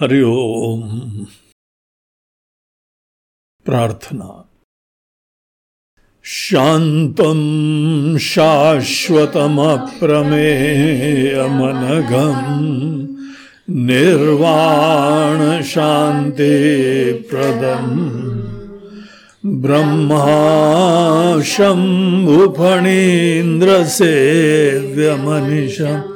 हरि ओम। प्रार्थना। शान्तं शाश्वतमप्रमेयमनघम् निर्वाणशान्तिप्रदम् ब्रह्माशम्भुफणीन्द्रसेव्यमनिशम्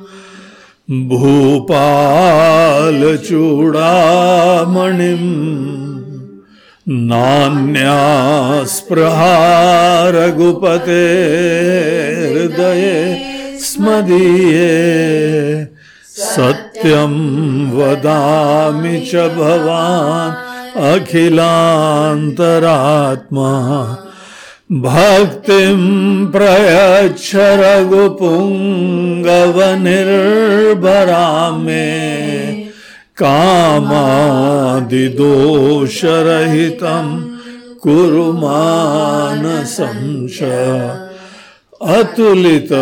भूपालचूडामणिम् नान्यास्पृहा रघुपते हृदये स्मदीये सत्यं वदामि च भवान् अखिलान्तरात्मा भक्तिं प्रयच्छ रघुपुङ्गवनिर्भरा मे कामादिदोषरहितं कुरु च अतुलितबलधामं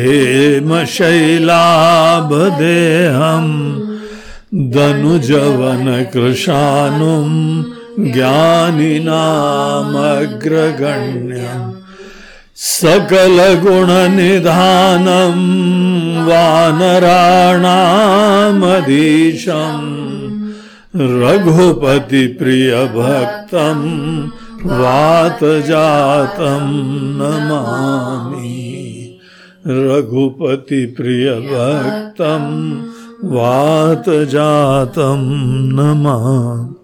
हेमशैलाभदेहं दनुजवनकृशानुम् ज्ञानिनामग्रगण्यम् सकलगुणनिधानं वानराणामधीशम् रघुपतिप्रियभक्तं वातजातं नमामि। रघुपतिप्रियभक्तं वातजातं नमामि।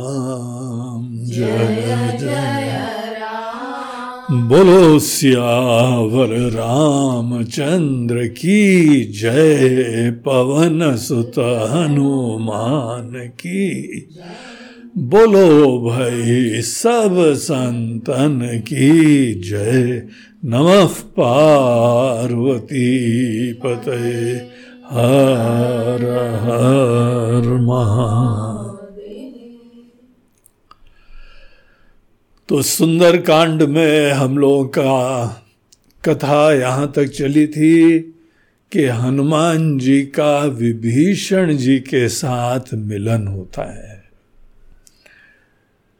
बोलो सियावर रामचंद्र की जय, पवन सुत हनुमान की। बोलो भाई सब संतन की जय, नमः पार्वती पते। हर हर महा तो सुंदर कांड में हम लोगों का कथा यहाँ तक चली थी कि हनुमान जी का विभीषण जी के साथ मिलन होता है।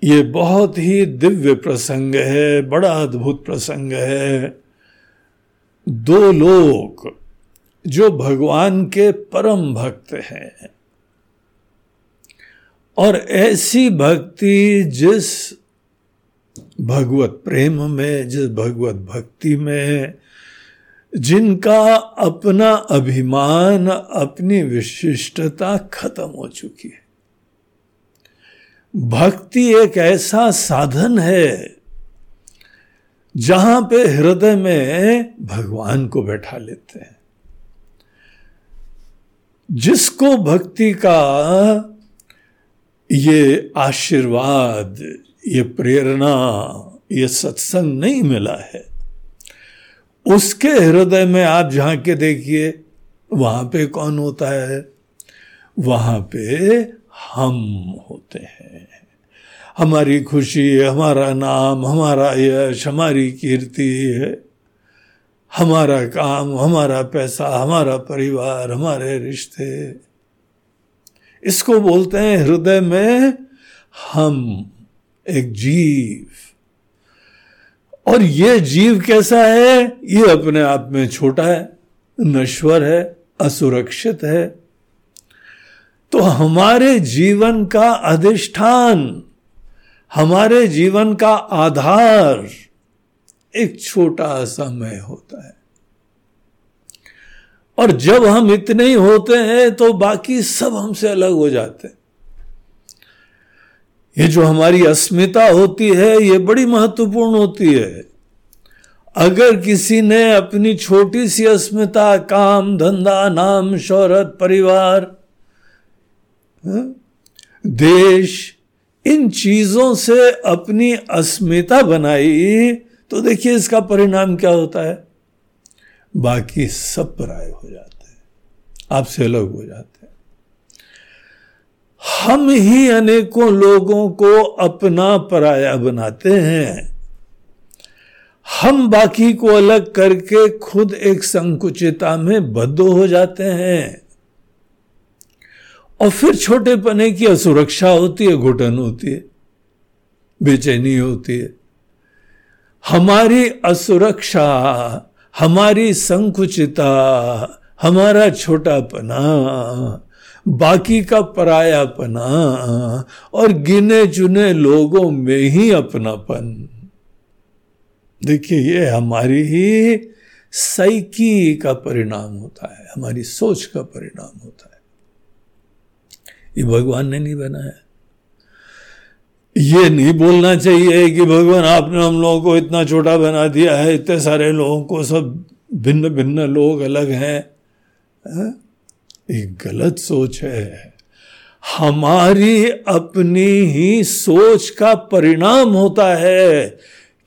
ये बहुत ही दिव्य प्रसंग है, बड़ा अद्भुत प्रसंग है। दो लोग जो भगवान के परम भक्त हैं और ऐसी भक्ति जिस भगवत प्रेम में, जिस भगवत भक्ति में जिनका अपना अभिमान, अपनी विशिष्टता खत्म हो चुकी है। भक्ति एक ऐसा साधन है, जहाँ पे हृदय में भगवान को बैठा लेते हैं। जिसको भक्ति का ये आशीर्वाद ये प्रेरणा, ये सत्संग नहीं मिला है। उसके हृदय में आप झाँक के देखिए, वहाँ पे कौन होता है? वहाँ पे हम होते हैं। हमारी खुशी, हमारा नाम, हमारा यश, हमारी कीर्ति है। हमारा काम, हमारा पैसा, हमारा परिवार, हमारे रिश्ते। इसको बोलते हैं हृदय में हम एक जीव। और ये जीव कैसा है? ये अपने आप में छोटा है, नश्वर है, असुरक्षित है। तो हमारे जीवन का अधिष्ठान, हमारे जीवन का आधार एक छोटा सा मैं होता है। और जब हम इतने ही होते हैं तो बाकी सब हमसे अलग हो जाते हैं। ये जो हमारी अस्मिता होती है ये बड़ी महत्वपूर्ण होती है। अगर किसी ने अपनी छोटी सी अस्मिता काम धंधा नाम शौहरत परिवार हाँ, देश इन चीज़ों से अपनी अस्मिता बनाई तो देखिए इसका परिणाम क्या होता है? बाकी सब पराये हो जाते हैं। आपसे अलग हो जाते हैं। हम ही अनेकों लोगों को अपना पराया बनाते हैं। हम बाकी को अलग करके खुद एक संकुचिता में बद्ध हो जाते हैं। और फिर छोटे पने की असुरक्षा होती है, घुटन होती है, बेचैनी होती है। हमारी असुरक्षा, हमारी संकुचिता, हमारा छोटापना बाकी का परायापना, और गिने चुने लोगों में ही अपनापन। देखिए, ये हमारी ही साइकी का परिणाम होता है, हमारी सोच का परिणाम होता है। ये भगवान ने नहीं बनाया ये नहीं बोलना चाहिए कि भगवान, आपने हम लोगों को इतना छोटा बना दिया है, इतने सारे लोगों को सब भिन्न भिन्न लोग अलग हैं? एक गलत सोच है। हमारी अपनी ही सोच का परिणाम होता है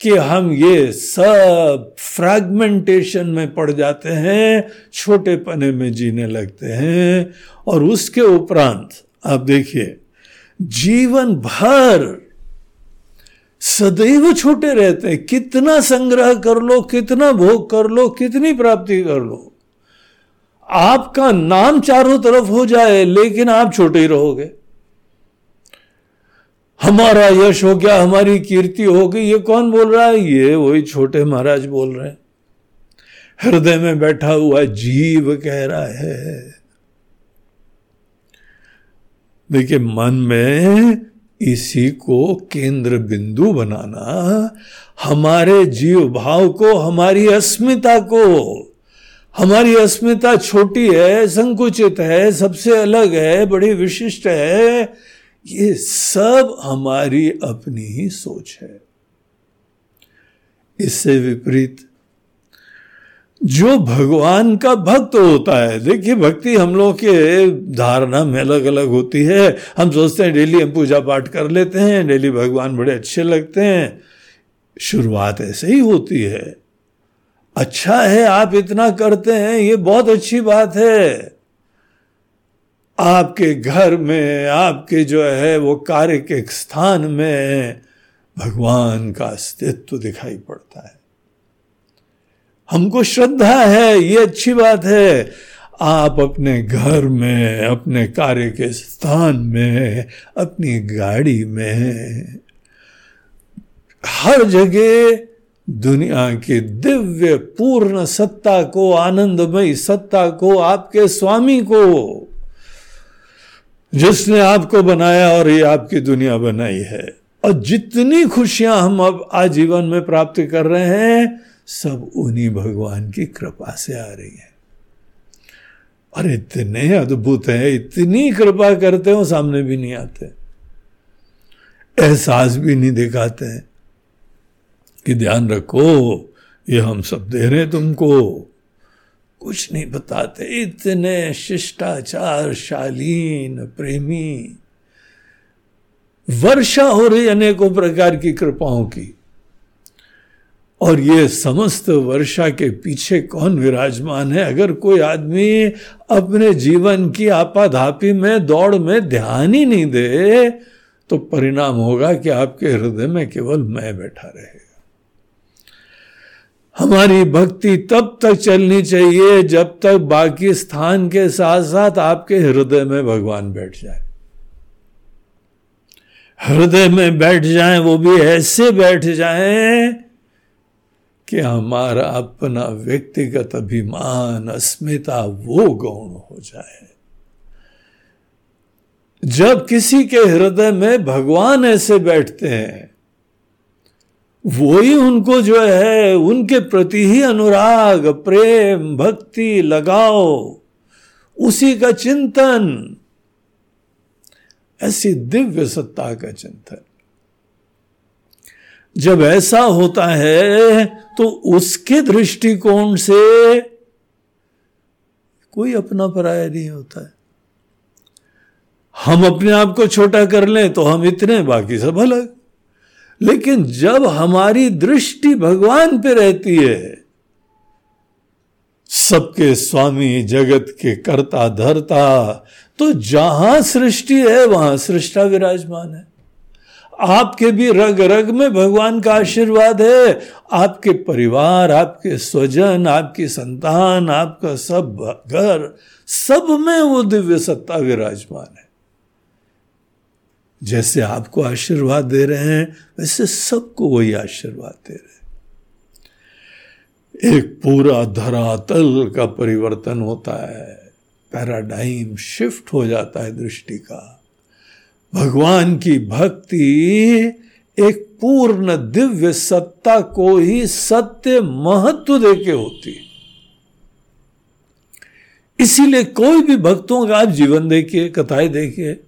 कि हम ये सब फ्रैगमेंटेशन में पड़ जाते हैं, छोटे पने में जीने लगते हैं और उसके उपरांत आप देखिए, जीवन भर सदैव छोटे रहते हैं। कितना संग्रह कर लो, कितना भोग कर लो, कितनी प्राप्ति कर लो। आपका नाम चारों तरफ़ हो जाए, लेकिन आप छोटे ही रहोगे। हमारा यश हो गया, हमारी कीर्ति हो गई। ये कौन बोल रहा है? ये वही छोटे महाराज बोल रहे हैं। हृदय में बैठा हुआ जीव कह रहा है। देखिए, मन में इसी को केंद्र बिंदु बनाना, हमारे जीव भाव को, हमारी अस्मिता को हमारी अस्मिता छोटी है, संकुचित है, सबसे अलग है, बड़ी विशिष्ट है। ये सब हमारी अपनी ही सोच है। इससे विपरीत, जो भगवान का भक्त होता है, देखिए भक्ति हम लोग के धारणा में अलग अलग होती है। हम सोचते हैं डेली हम पूजा पाठ कर लेते हैं, डेली भगवान बड़े अच्छे लगते हैं। शुरुआत ऐसे ही होती है। अच्छा है, आप इतना करते हैं, ये बहुत अच्छी बात है। आपके घर में, आपके जो है, वो कार्य के स्थान में भगवान का अस्तित्व दिखाई पड़ता है। हमको श्रद्धा है, ये अच्छी बात है। आप अपने घर में, अपने कार्य के स्थान में, अपनी गाड़ी में, हर जगह दुनिया की दिव्य पूर्ण सत्ता को, आनंदमयी सत्ता को, आपके स्वामी को, जिसने आपको बनाया और ये आपकी दुनिया बनाई है। और जितनी खुशियाँ हम अब आजीवन में प्राप्त कर रहे हैं, सब उन्हीं भगवान की कृपा से आ रही है। और इतने अद्भुत हैं, इतनी कृपा करते हो सामने भी नहीं आते। एहसास भी नहीं दिखाते हैं। कि ध्यान रखो, ये हम सब दे रहे तुमको। कुछ नहीं बताते, इतने शिष्टाचार शालीन, प्रेमी। वर्षा हो रही अनेकों प्रकार की कृपाओं की। और ये समस्त वर्षा के पीछे कौन विराजमान है? अगर कोई आदमी अपने जीवन की आपाधापी में, दौड़ में ध्यान ही नहीं दे तो परिणाम होगा कि आपके हृदय में केवल मैं बैठा रहेगा हमारी भक्ति तब तक चलनी चाहिए जब तक बाकी स्थान के साथ साथ आपके हृदय में भगवान बैठ जाए। हृदय में बैठ जाए, वो भी ऐसे बैठ जाए कि हमारा अपना व्यक्तिगत अभिमान, अस्मिता, वो गौण हो जाए। जब किसी के हृदय में भगवान ऐसे बैठते हैं वो ही उनको जो है, उनके प्रति ही अनुराग, प्रेम, भक्ति लगाओ। उसी का चिंतन, ऐसी दिव्य सत्ता का चिंतन। जब ऐसा होता है तो उसके दृष्टिकोण से कोई अपना पराया नहीं होता है। हम अपने आप को छोटा कर लें तो हम इतने, बाकी सब अलग। लेकिन जब हमारी दृष्टि भगवान पे रहती है, सबके स्वामी जगत के कर्ता धरता तो जहाँ सृष्टि है, वहाँ सृष्टा विराजमान है। आपके भी रग रग में भगवान का आशीर्वाद है। आपके परिवार, आपके स्वजन, आपकी संतान, आपका सब घर, सब में वो दिव्य सत्ता विराजमान है। जैसे आपको आशीर्वाद दे रहे हैं, वैसे सबको वही आशीर्वाद दे रहे हैं। एक पूरा धरातल का परिवर्तन होता है, पैराडाइम शिफ्ट हो जाता है दृष्टि का। भगवान की भक्ति एक पूर्ण दिव्य सत्ता को ही सत्य महत्व देके होती इसीलिए कोई भी भक्तों का आप जीवन देखिए, कथाएँ देखिए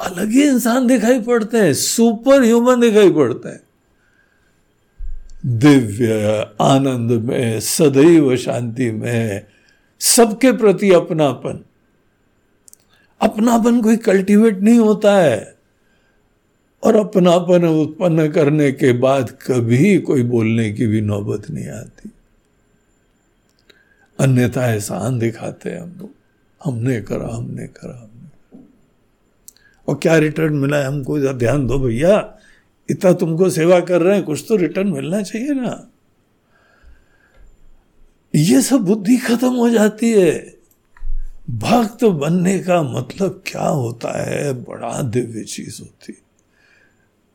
अलग ही इंसान दिखाई पड़ते हैं सुपर ह्यूमन दिखाई पड़ते हैं। दिव्य आनंद में, सदैव शांति में, सबके प्रति अपनापन। अपनापन कोई कल्टीवेट नहीं होता है। और अपनापन उत्पन्न करने के बाद कभी कोई बोलने की भी नौबत नहीं आती। अन्यथा एहसान दिखाते हैं हम लोग। हमने करा हमने करा। और क्या रिटर्न मिला है? हमको ध्यान दो भैया। इतना तुमको सेवा कर रहे हैं, कुछ तो रिटर्न मिलना चाहिए ना। ये सब बुद्धि खत्म हो जाती है। भक्त बनने का मतलब क्या होता है? बड़ा दिव्य चीज़ होती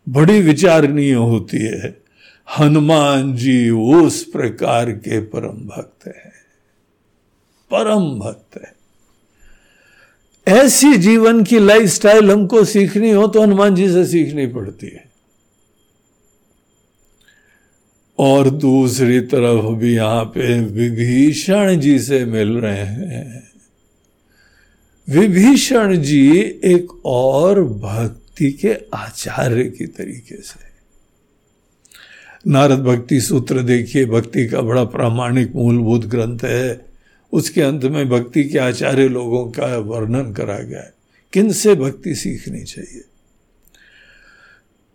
बड़ी विचारणीय होती है। हनुमान जी उस प्रकार के परम भक्त हैं। परम भक्त है। ऐसी जीवन की लाइफस्टाइल हमको सीखनी हो तो हनुमान जी से सीखनी पड़ती है। और दूसरी तरफ़ भी यहाँ पे विभीषण जी से मिल रहे हैं। विभीषण जी एक और भक्ति के आचार्य की तरीके से। नारद भक्ति सूत्र देखिए, भक्ति का बड़ा प्रामाणिक मूलभूत ग्रंथ है। उसके अंत में भक्ति के आचार्य लोगों का वर्णन करा गया है। किन से भक्ति सीखनी चाहिए?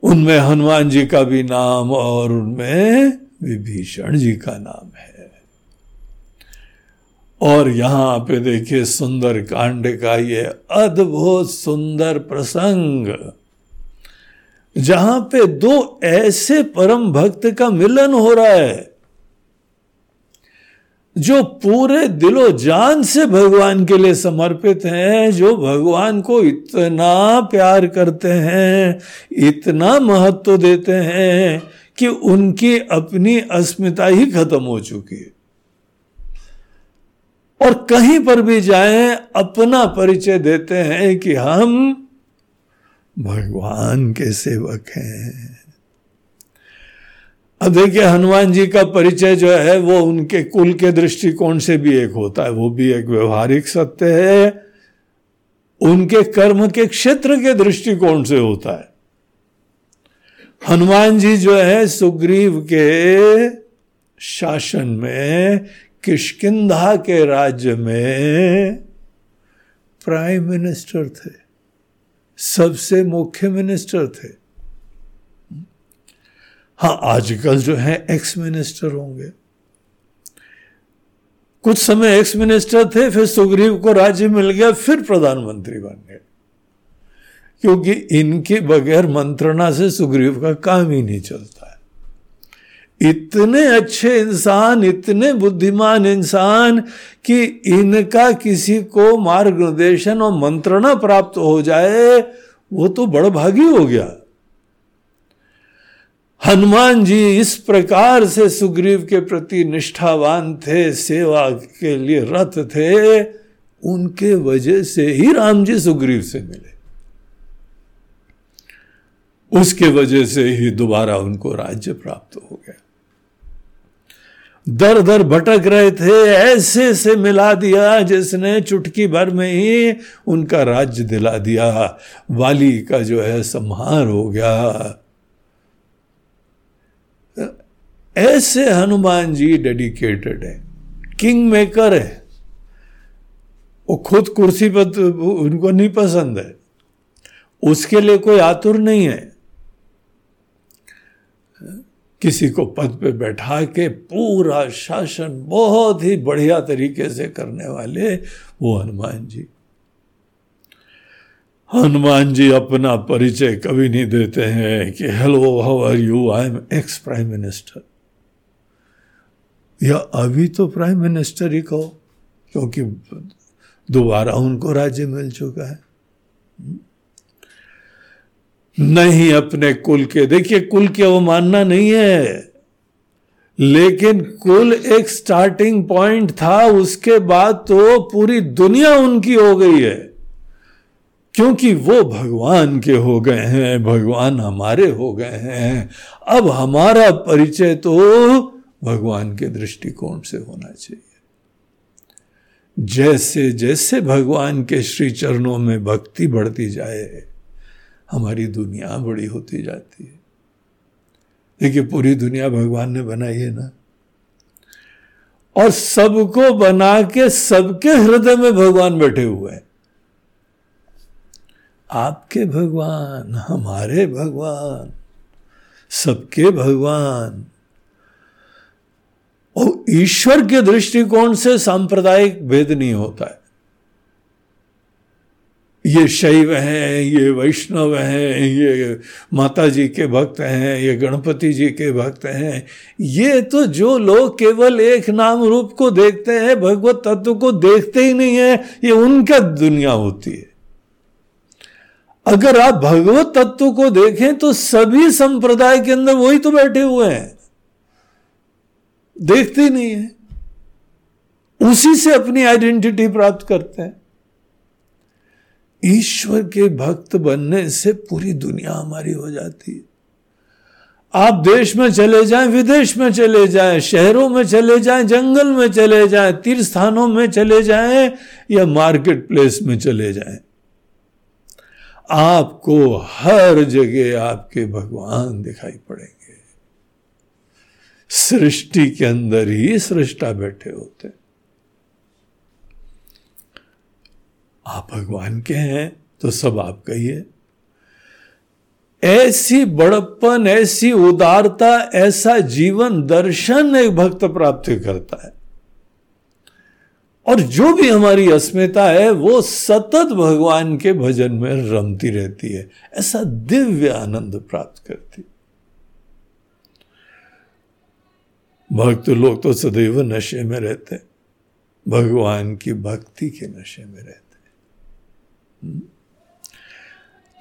उनमें हनुमान जी का भी नाम और उनमें विभीषण जी का नाम है। और यहाँ पे देखिए सुंदर कांड का ये अद्भुत सुंदर प्रसंग। जहाँ पे दो ऐसे परम भक्त का मिलन हो रहा है। जो पूरे दिलो जान से भगवान के लिए समर्पित हैं, जो भगवान को इतना प्यार करते हैं, इतना महत्व देते हैं कि उनकी अपनी अस्मिता ही खत्म हो चुकी है। और कहीं पर भी जाएँ, अपना परिचय देते हैं कि हम भगवान के सेवक हैं। अब देखिए, हनुमान जी का परिचय जो है, वो उनके कुल के दृष्टिकोण से भी एक होता है। वो भी एक व्यवहारिक सत्य है। उनके कर्म के क्षेत्र के दृष्टिकोण से होता है। हनुमान जी जो है, सुग्रीव के शासन में किशकिंधा के राज्य में प्राइम मिनिस्टर थे। सबसे मुख्य मिनिस्टर थे। हाँ आजकल जो है एक्स मिनिस्टर होंगे। कुछ समय एक्स मिनिस्टर थे, फिर सुग्रीव को राज्य मिल गया, फिर प्रधानमंत्री बन गए। क्योंकि इनके बगैर मंत्रणा से सुग्रीव का काम ही नहीं चलता है। इतने अच्छे इंसान, इतने बुद्धिमान इंसान कि इनका किसी को मार्गदर्शन और मंत्रणा प्राप्त हो जाए, वो तो बड़भागी हो गया। हनुमान जी इस प्रकार से सुग्रीव के प्रति निष्ठावान थे, सेवा के लिए रत थे, उनके वजह से ही राम जी सुग्रीव से मिले। उसके वजह से ही दोबारा उनको राज्य प्राप्त हो गया। दर दर भटक रहे थे, ऐसे से मिला दिया जिसने चुटकी भर में ही उनका राज्य दिला दिया। वाली का जो है, संहार हो गया। ऐसे हनुमान जी डेडिकेटेड है, किंग मेकर है। वो खुद कुर्सी पर तो उनको नहीं पसंद है। उसके लिए कोई आतुर नहीं है। किसी को पद पे बैठा के पूरा शासन बहुत ही बढ़िया तरीके से करने वाले वो हनुमान जी। हनुमान जी अपना परिचय कभी नहीं देते हैं कि hello how are you I am ex prime minister या अभी तो प्राइम मिनिस्टर ही कहो, क्योंकि दोबारा उनको राज्य मिल चुका है। नहीं अपने कुल के, देखिए कुल के वो मानना नहीं है, लेकिन कुल एक स्टार्टिंग पॉइंट था, उसके बाद तो पूरी दुनिया उनकी हो गई है, क्योंकि वो भगवान के हो गए हैं, भगवान हमारे हो गए हैं। अब हमारा परिचय तो भगवान के दृष्टिकोण से होना चाहिए। जैसे जैसे भगवान के श्री चरणों में भक्ति बढ़ती जाए, हमारी दुनिया बड़ी होती जाती है। देखिए, पूरी दुनिया भगवान ने बनाई है ना? और सबको बना के सबके हृदय में भगवान बैठे हुए हैं। आपके भगवान, हमारे भगवान, सबके भगवान और ईश्वर के दृष्टिकोण से सांप्रदायिक भेद नहीं होता है। ये शैव हैं, ये वैष्णव हैं, ये माता जी के भक्त हैं, ये गणपति जी के भक्त हैं। ये तो जो लोग केवल एक नाम रूप को देखते हैं, भगवत तत्व को देखते ही नहीं है, ये उनका दुनिया होती है। अगर आप भगवत तत्व को देखें तो सभी संप्रदाय के अंदर वही तो बैठे हुए हैं। देखते नहीं है। उसी से अपनी आइडेंटिटी प्राप्त करते हैं। ईश्वर के भक्त बनने से पूरी दुनिया हमारी हो जाती है। आप देश में चले जाएँ, विदेश में चले जाएँ, शहरों में चले जाएँ, जंगल में चले जाएँ तीर्थ स्थानों में चले जाएँ या मार्केट प्लेस में चले जाएँ। आपको हर जगह आपके भगवान दिखाई पड़ेंगे। सृष्टि के अंदर ही सृष्टा बैठे होते आप भगवान के हैं तो सब आपका ही है। ऐसी बड़प्पन, ऐसी उदारता, ऐसा जीवन दर्शन एक भक्त प्राप्त करता है। और जो भी हमारी अस्मिता है, वो सतत भगवान के भजन में रमती रहती है। ऐसा दिव्य आनंद प्राप्त करती भक्त लोग तो सदैव नशे में रहते भगवान की भक्ति के नशे में रहते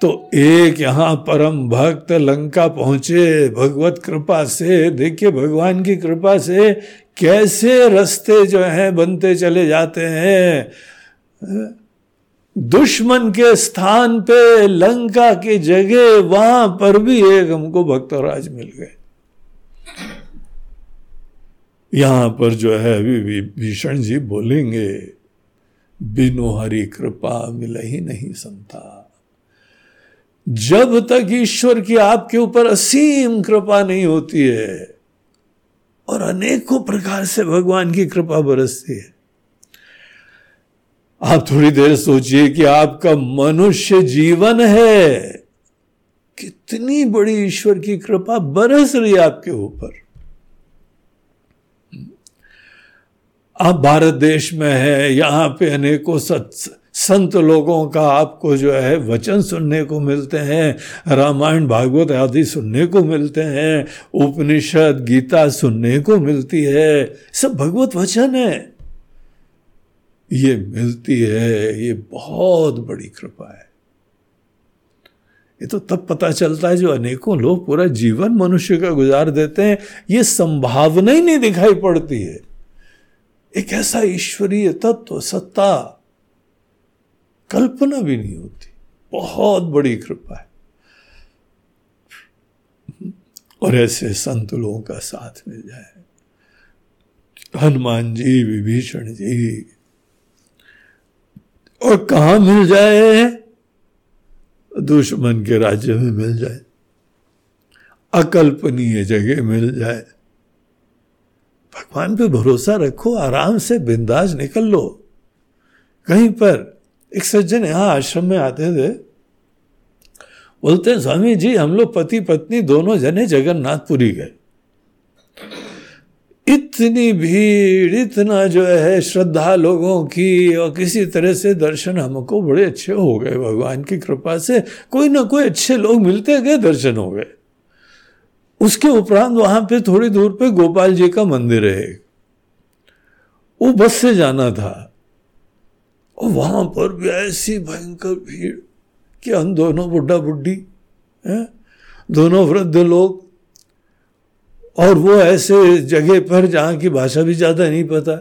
तो एक यहाँ परम भक्त लंका पहुँचे, भगवत कृपा से, देखिए भगवान की कृपा से कैसे रास्ते जो हैं बनते चले जाते हैं। दुश्मन के स्थान पे लंका की जगह, वहाँ पर भी एक हमको भक्तराज मिल गए। यहाँ पर जो है, अभी भीषण जी बोलेंगे बिनु हरि कृपा मिल ही नहीं संता जब तक ईश्वर की आपके ऊपर असीम कृपा नहीं होती है, और अनेकों प्रकार से भगवान की कृपा बरसती है, आप थोड़ी देर सोचिए कि आपका मनुष्य जीवन है। कितनी बड़ी ईश्वर की कृपा बरस रही है आपके ऊपर। आप भारत देश में है, यहाँ पे अनेकों सत्स संत लोगों का आपको जो है वचन सुनने को मिलते हैं, रामायण, भागवत आदि सुनने को मिलते हैं, उपनिषद, गीता सुनने को मिलती है, सब भगवत वचन है। ये मिलती है, ये बहुत बड़ी कृपा है। ये तो तब पता चलता है जो अनेकों लोग पूरा जीवन मनुष्य का गुजार देते हैं, ये संभावना ही नहीं दिखाई पड़ती है। एक ऐसा ईश्वरीय तत्व, सत्ता कल्पना भी नहीं होती। बहुत बड़ी कृपा है। और ऐसे संत लोगों का साथ मिल जाए। हनुमान जी, विभीषण जी, और कहा मिल जाए? दुश्मन के राज्य में मिल जाए। अकल्पनीय जगह मिल जाए। भगवान पे भरोसा रखो, आराम से बिंदास निकल लो। कहीं पर एक सज्जन यहाँ आश्रम में आते थे, बोलते हैं, स्वामी जी, हम लोग पति पत्नी दोनों जने जगन्नाथपुरी गए। इतनी भीड़, इतना जो है श्रद्धा लोगों की और किसी तरह से दर्शन हमको बड़े अच्छे हो गए। भगवान की कृपा से कोई ना कोई अच्छे लोग मिलते गए, दर्शन हो गए। उसके उपरांत वहाँ पे थोड़ी दूर पे गोपाल जी का मंदिर है। वो बस से जाना था। और वहाँ पर भी ऐसी भयंकर भीड़ कि हम दोनों बुढ़ा बुढ़ी दोनों वृद्ध लोग, और वो ऐसे जगह पर जहाँ की भाषा भी ज़्यादा नहीं पता।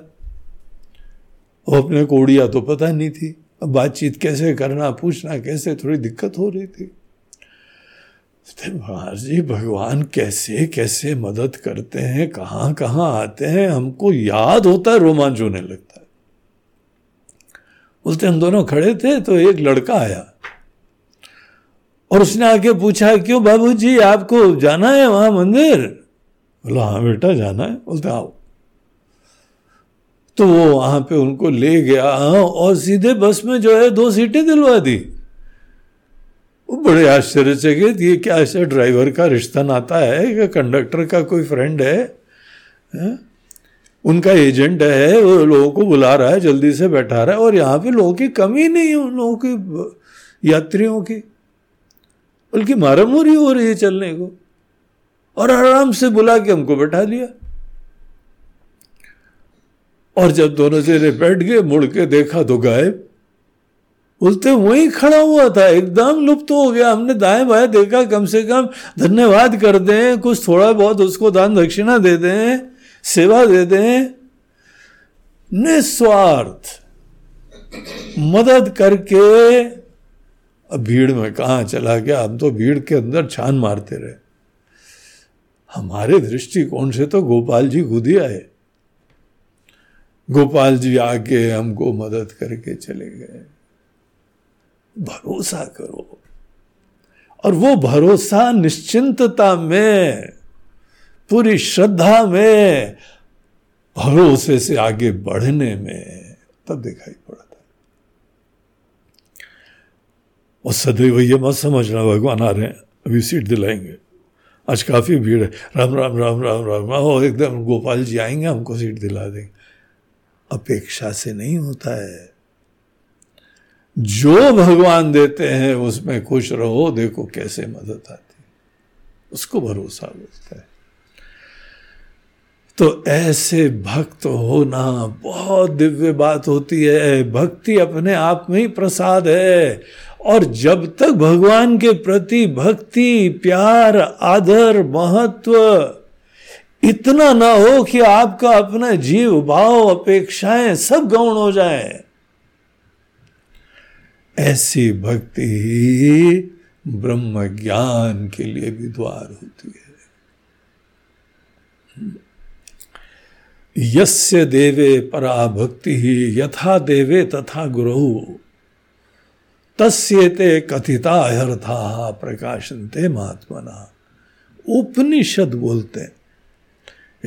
वो अपने कोड़िया तो पता नहीं थी। अब बातचीत कैसे करना, पूछना, कैसे थोड़ी दिक्कत हो रही थी। महाराज जी, भगवान कैसे कैसे मदद करते हैं, कहाँ कहाँ आते हैं, हमको याद होता है, रोमांच होने लगता है। बोलते, हम दोनों खड़े थे तो एक लड़का आया और उसने आके पूछा, क्यों बाबू जी आपको जाना है वहाँ मंदिर? बोला हाँ बेटा, जाना है। बोलते, आओ। तो वो वहाँ पे उनको ले गया और सीधे बस में जो है दो सीटें दिलवा दी। वो बड़े आश्चर्य से गए ये क्या ऐसे ड्राइवर का रिश्ता नाता है? कि कंडक्टर का कोई फ्रेंड है, है? उनका एजेंट है वो लोगों को बुला रहा है जल्दी से बैठा रहा है और यहाँ पे लोगों की कमी नहीं है उन लोगों की यात्रियों की। बल्कि मारामोरी हो रही है चलने को। और आराम से बुला के हमको बैठा लिया। और जब दोनों से बैठ गए मुड़ के देखा तो गायब। बोलते वहीं खड़ा हुआ था, एकदम लुप्त हो गया। हमने दाएँ बाएँ देखा, कम से कम धन्यवाद कर दें कुछ थोड़ा बहुत उसको दान दक्षिणा दे दें सेवा दे दें निस्वार्थ मदद करके, अब भीड़ में कहा चला गया? हम तो भीड़ के अंदर छान मारते रहे। हमारे दृष्टिकोण से तो गोपाल जी खुद ही आए। गोपाल जी आके हमको मदद करके चले गए। भरोसा करो। और वो भरोसा निश्चिंतता में, पूरी श्रद्धा में, भरोसे से आगे बढ़ने में तब दिखाई पड़ता है। और सदैव ये मत समझना भगवान, आ रहे हैं, अभी सीट दिलाएँगे। आज काफ़ी भीड़ है। राम राम राम राम राम राम एकदम गोपाल जी आएँगे, हमको सीट दिला देंगे। अपेक्षा से नहीं होता है। जो भगवान देते हैं, उसमें खुश रहो, देखो कैसे मदद आती उसको भरोसा बोलता है। तो ऐसे भक्त होना बहुत दिव्य बात होती है। भक्ति अपने आप में ही प्रसाद है। और जब तक भगवान के प्रति भक्ति, प्यार, आदर, महत्व इतना ना हो कि आपका अपना जीव, भाव, अपेक्षाएँ सब गौण हो जाए। ऐसी भक्ति ब्रह्म ज्ञान के लिए भी द्वार होती है। यस्य देवे परा भक्ति ही, यथा देवे तथा गुरु। तस्ते कथिता हर्था प्रकाशनते महात्मना उपनिषद बोलते हैं।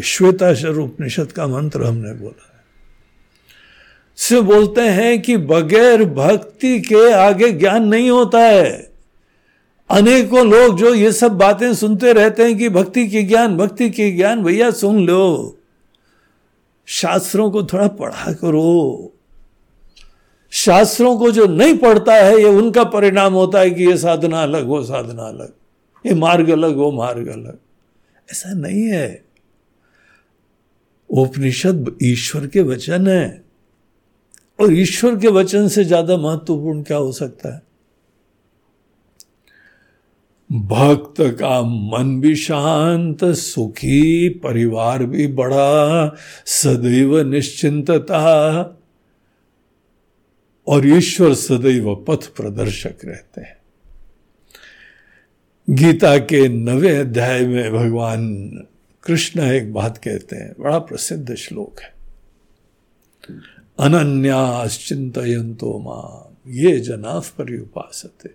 श्वेताशर उपनिषद का मंत्र हमने बोला। से बोलते हैं कि बगैर भक्ति के आगे ज्ञान नहीं होता है। अनेकों लोग जो ये सब बातें सुनते रहते हैं कि भक्ति के ज्ञान, भक्ति के ज्ञान, भैया सुन लो। शास्त्रों को थोड़ा पढ़ा करो। शास्त्रों को जो नहीं पढ़ता है, ये उनका परिणाम होता है कि ये साधना अलग, वो साधना अलग। ये मार्ग अलग, वो मार्ग अलग। ऐसा नहीं है। उपनिषद ईश्वर के वचन है। और ईश्वर के वचन से ज़्यादा महत्वपूर्ण क्या हो सकता है? भक्त का मन भी शांत, सुखी, परिवार भी बड़ा, सदैव निश्चिंतता। और ईश्वर सदैव पथ प्रदर्शक रहते हैं। गीता के नवे अध्याय में भगवान कृष्ण एक बात कहते हैं, बड़ा प्रसिद्ध श्लोक है। अनन्याश्चिंतो माम। ये जनाफ पर उपासते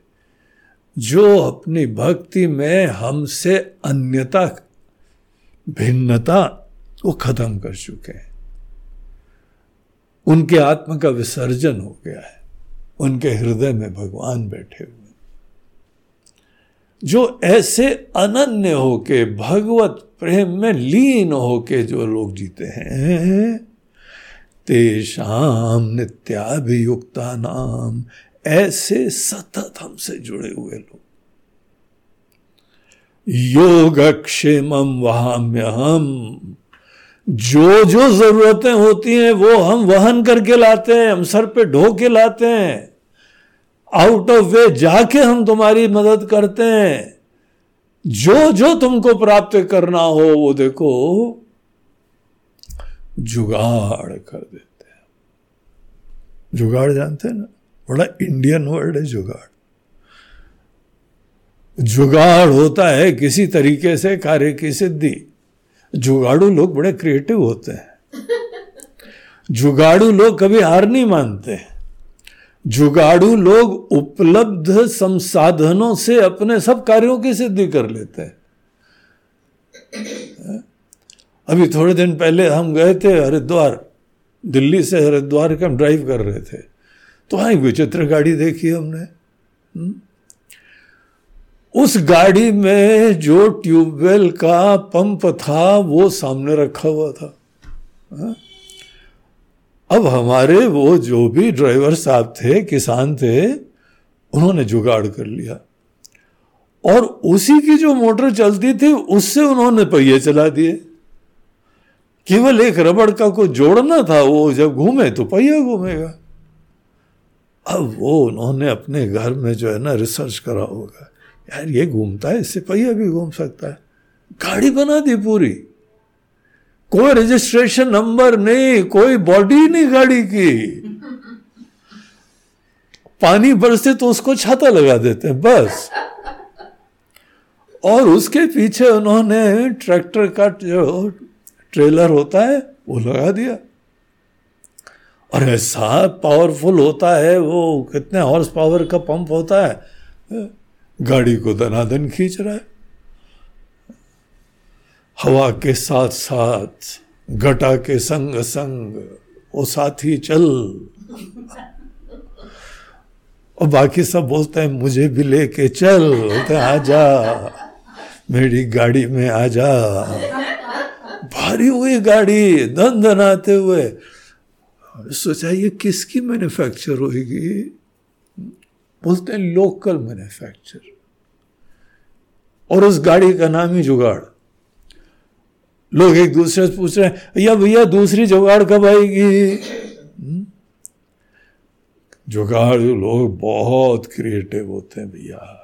जो अपनी भक्ति में हमसे अन्यता, भिन्नता, वो खत्म कर चुके हैं। उनके आत्मा का विसर्जन हो गया है। उनके हृदय में भगवान बैठे हुए जो ऐसे अनन्य होके, भगवत प्रेम में लीन होके जो लोग जीते हैं तेषाम नित्याभियुक्ता नाम। ऐसे सतत हमसे जुड़े हुए लोग। योग क्षेम वहाम्य हम जो जो जरूरतें होती हैं, वो हम वहन करके लाते हैं, हम सर पे ढो के लाते हैं। आउट ऑफ़ वे जाके हम तुम्हारी मदद करते हैं। जो जो तुमको प्राप्त करना हो, वो देखो। जुगाड़ कर देते हैं। जुगाड़ जानते हैं ना? बड़ा इंडियन वर्ड है, जुगाड़। जुगाड़ होता है किसी तरीके से कार्य की सिद्धि। जुगाड़ू लोग बड़े क्रिएटिव होते हैं। जुगाड़ू लोग कभी हार नहीं मानते जुगाड़ू लोग उपलब्ध संसाधनों से अपने सब कार्यों की सिद्धि कर लेते हैं। अभी थोड़े दिन पहले हम गए थे हरिद्वार, दिल्ली से हरिद्वार के हम ड्राइव कर रहे थे। तो हाँ एक विचित्र गाड़ी देखी हमने। हुँ? उस गाड़ी में जो ट्यूबवेल का पंप था, वो सामने रखा हुआ था। हा? अब हमारे वो जो भी ड्राइवर साहब थे, किसान थे, उन्होंने जुगाड़ कर लिया। और उसी की जो मोटर चलती थी, उससे उन्होंने पहिए चला दिए। केवल एक रबड़ का को जोड़ना था, वो जब घूमे तो पहिया घूमेगा। अब वो उन्होंने अपने घर में जो है ना रिसर्च करा होगा। यार, ये घूमता है, इससे पहिया भी घूम सकता है। गाड़ी बना दी पूरी। कोई रजिस्ट्रेशन नंबर नहीं, कोई बॉडी नहीं गाड़ी की। पानी बरसे तो उसको छाता लगा देते हैं, बस। और उसके पीछे उन्होंने ट्रैक्टर का जो ट्रेलर होता है, वो लगा दिया। और ऐसा पावरफुल होता है, वो कितने हॉर्स पावर का पंप होता है, गाड़ी को दनादन खींच रहा है। हवा के साथ साथ घटा के संग संग साथी चल। और बाकी सब बोलते हैं, मुझे भी लेके चल, बोलते जा, मेरी गाड़ी में आ जा। भारी हुई गाड़ी धन धन आते हुए। सोचा ये किसकी मैन्युफैक्चर होगी बोलते हैं लोकल मैन्युफैक्चर और उस गाड़ी का नाम ही जुगाड़। लोग एक दूसरे से पूछ रहे हैं, भैया भैया, दूसरी जुगाड़ कब आएगी? जुगाड़ लोग बहुत क्रिएटिव होते हैं, भैया।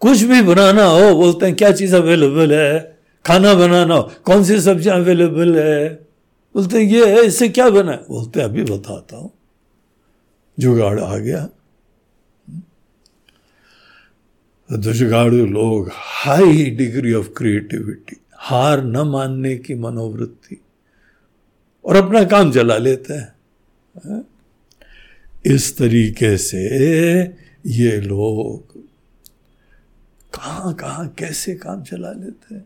कुछ भी बनाना हो, बोलते हैं, क्या चीज़ अवेलेबल है? खाना बनाना हो कौन सी सब्ज़ियाँ अवेलेबल है? बोलते हैं, ये है, इससे क्या बना है? बोलते हैं, अभी बताता हूँ। जुगाड़ आ गया। तो लोग हाई डिग्री ऑफ़ क्रिएटिविटी हार न मानने की मनोवृत्ति, और अपना काम चला लेते हैं। इस तरीके से ये लोग कहाँ कहाँ कैसे काम चला लेते हैं?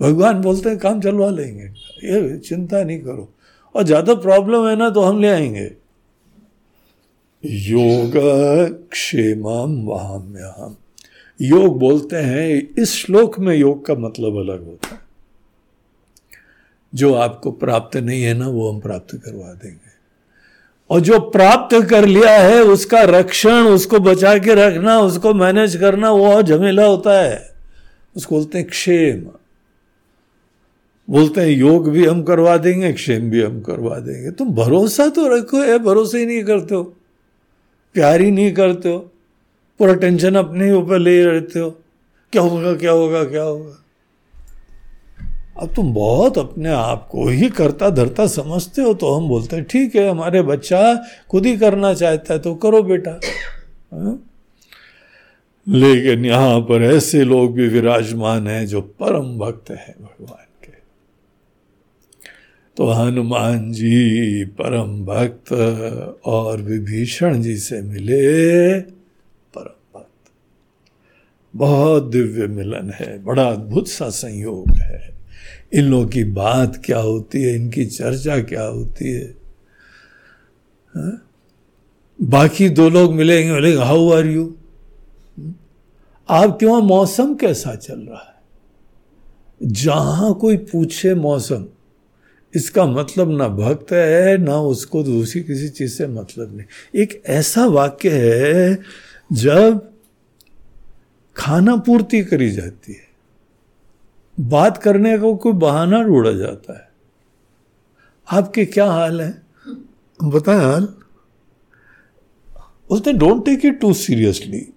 भगवान बोलते हैं, काम चलवा लेंगे। ये चिंता नहीं करो। और ज़्यादा प्रॉब्लम है ना तो हम ले आएँगे। योग क्षेम वहाम्यहम योग बोलते हैं, इस श्लोक में योग का मतलब अलग होता है। जो आपको प्राप्त नहीं है ना, वो हम प्राप्त करवा देंगे। और जो प्राप्त कर लिया है, उसका रक्षण, उसको बचा के रखना, उसको मैनेज करना, वो झमेला होता है। उसको बोलते हैं, क्षेम। बोलते हैं, योग भी हम करवा देंगे, क्षेम भी हम करवा देंगे। तुम भरोसा तो रखो है भरोसे ही नहीं करते हो। प्यार ही नहीं करते हो। पूरा टेंशन अपने ही ऊपर ले रहते हो। क्या होगा क्या होगा क्या होगा? अब तुम बहुत अपने आप को ही करता धरता समझते हो तो हम बोलते हैं, ठीक है, हमारे बच्चा खुद ही करना चाहता है तो करो बेटा। हा? लेकिन यहाँ पर ऐसे लोग भी विराजमान हैं जो परम भक्त हैं भगवान। तो हनुमान जी, परम भक्त और विभीषण जी से मिले परम भक्त। बहुत दिव्य मिलन है, बड़ा अद्भुत सा संयोग है। इन लोगों की बात क्या होती है, इनकी चर्चा क्या होती है? हा? बाकी दो लोग मिलेंगे बोले हाउ आर यू आपके वहाँ मौसम कैसा चल रहा है? जहाँ कोई पूछे मौसम इसका मतलब ना भक्त है ना उसको दूसरी किसी चीज़ से मतलब नहीं। एक ऐसा वाक्य है जब खाना पूर्ति करी जाती है बात करने को कोई बहाना ढूंढा जाता है। आपके क्या हाल है? बताए हाल। उसने don't take it too seriously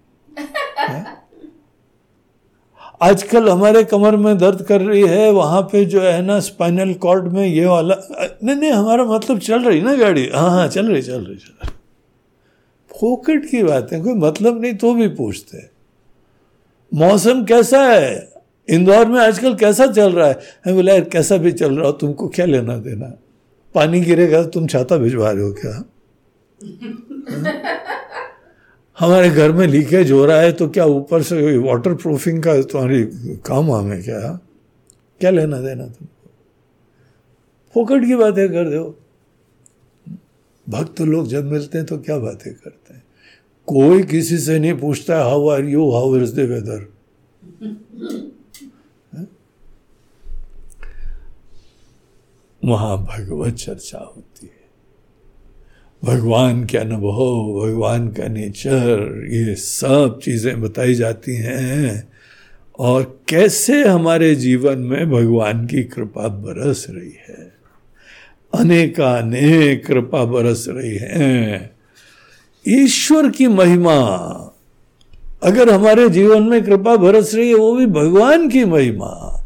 आजकल हमारे कमर में दर्द कर रही है, वहाँ पे जो है ना स्पाइनल कॉर्ड में ये वाला, नहीं नहीं, हमारा मतलब चल रही ना गाड़ी? हाँ हाँ चल रही चल रही चल रही। फोकट की बात है, कोई मतलब नहीं तो भी पूछते मौसम कैसा है? इंदौर में आजकल कैसा चल रहा है? मैं बोला, यार, कैसा भी चल रहा हो, तुमको क्या लेना देना? पानी गिरेगा तो तुम छाता भिजवा रहे हो क्या? हमारे घर में लीकेज हो रहा है तो क्या ऊपर से वाटर प्रूफिंग का तुम्हारी काम वाम है क्या? क्या लेना देना तुमको? फोकट की बातें कर दो। भक्त लोग जब मिलते हैं तो क्या बातें करते हैं? कोई किसी से नहीं पूछता how are you how is the weather वहाँ भगवत चर्चा होती भगवान के अनुभव, भगवान का नेचर, ये सब चीज़ें बताई जाती हैं। और कैसे हमारे जीवन में भगवान की कृपा बरस रही है? अनेकानेक कृपा बरस रही है। ईश्वर की महिमा, अगर हमारे जीवन में कृपा बरस रही है, वो भी भगवान की महिमा।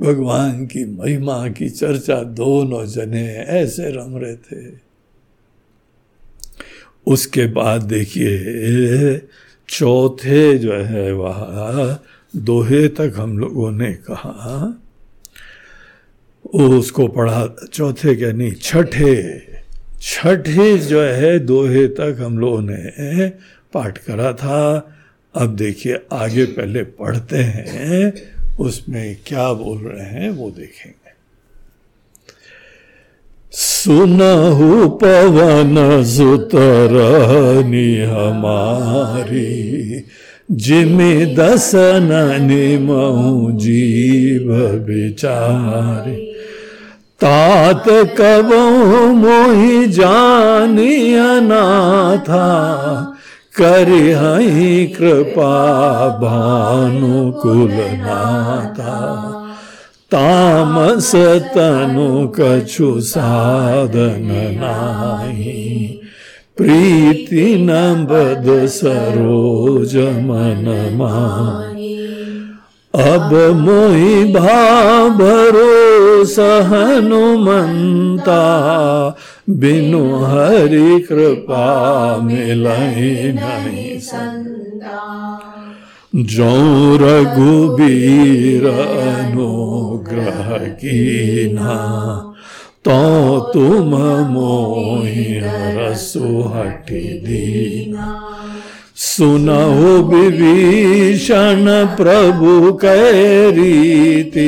भगवान की महिमा की चर्चा दोनों जने ऐसे रम रहे थे। उसके बाद देखिए, चौथे जो है वह दोहे तक हम लोगों ने कहा। उसको पढ़ा, चौथे क्या नहीं, छठे छठे जो है दोहे तक हम लोगों ने पाठ करा था। अब देखिए, आगे पहले पढ़ते हैं। उसमें क्या बोल रहे हैं वो देखेंगे। सुनहु पवन सुतरनी हमारी, जिमि दसन निमहु जीव बिचारी। तात कब मोहि जानी अनाथा करिहई कृपा भानुकुल तामस तनु कछु साधन नाही। प्रीति न बद सरोज मन माही अब मोहि भरोसा हनुमंता बिनु हरि कृपा मिलहि नहीं संता जो रघुबीर अनुग्रह कीना तो तुम मोहि रसु हटि दीना। सुनहु विभीषण प्रभु कै रीति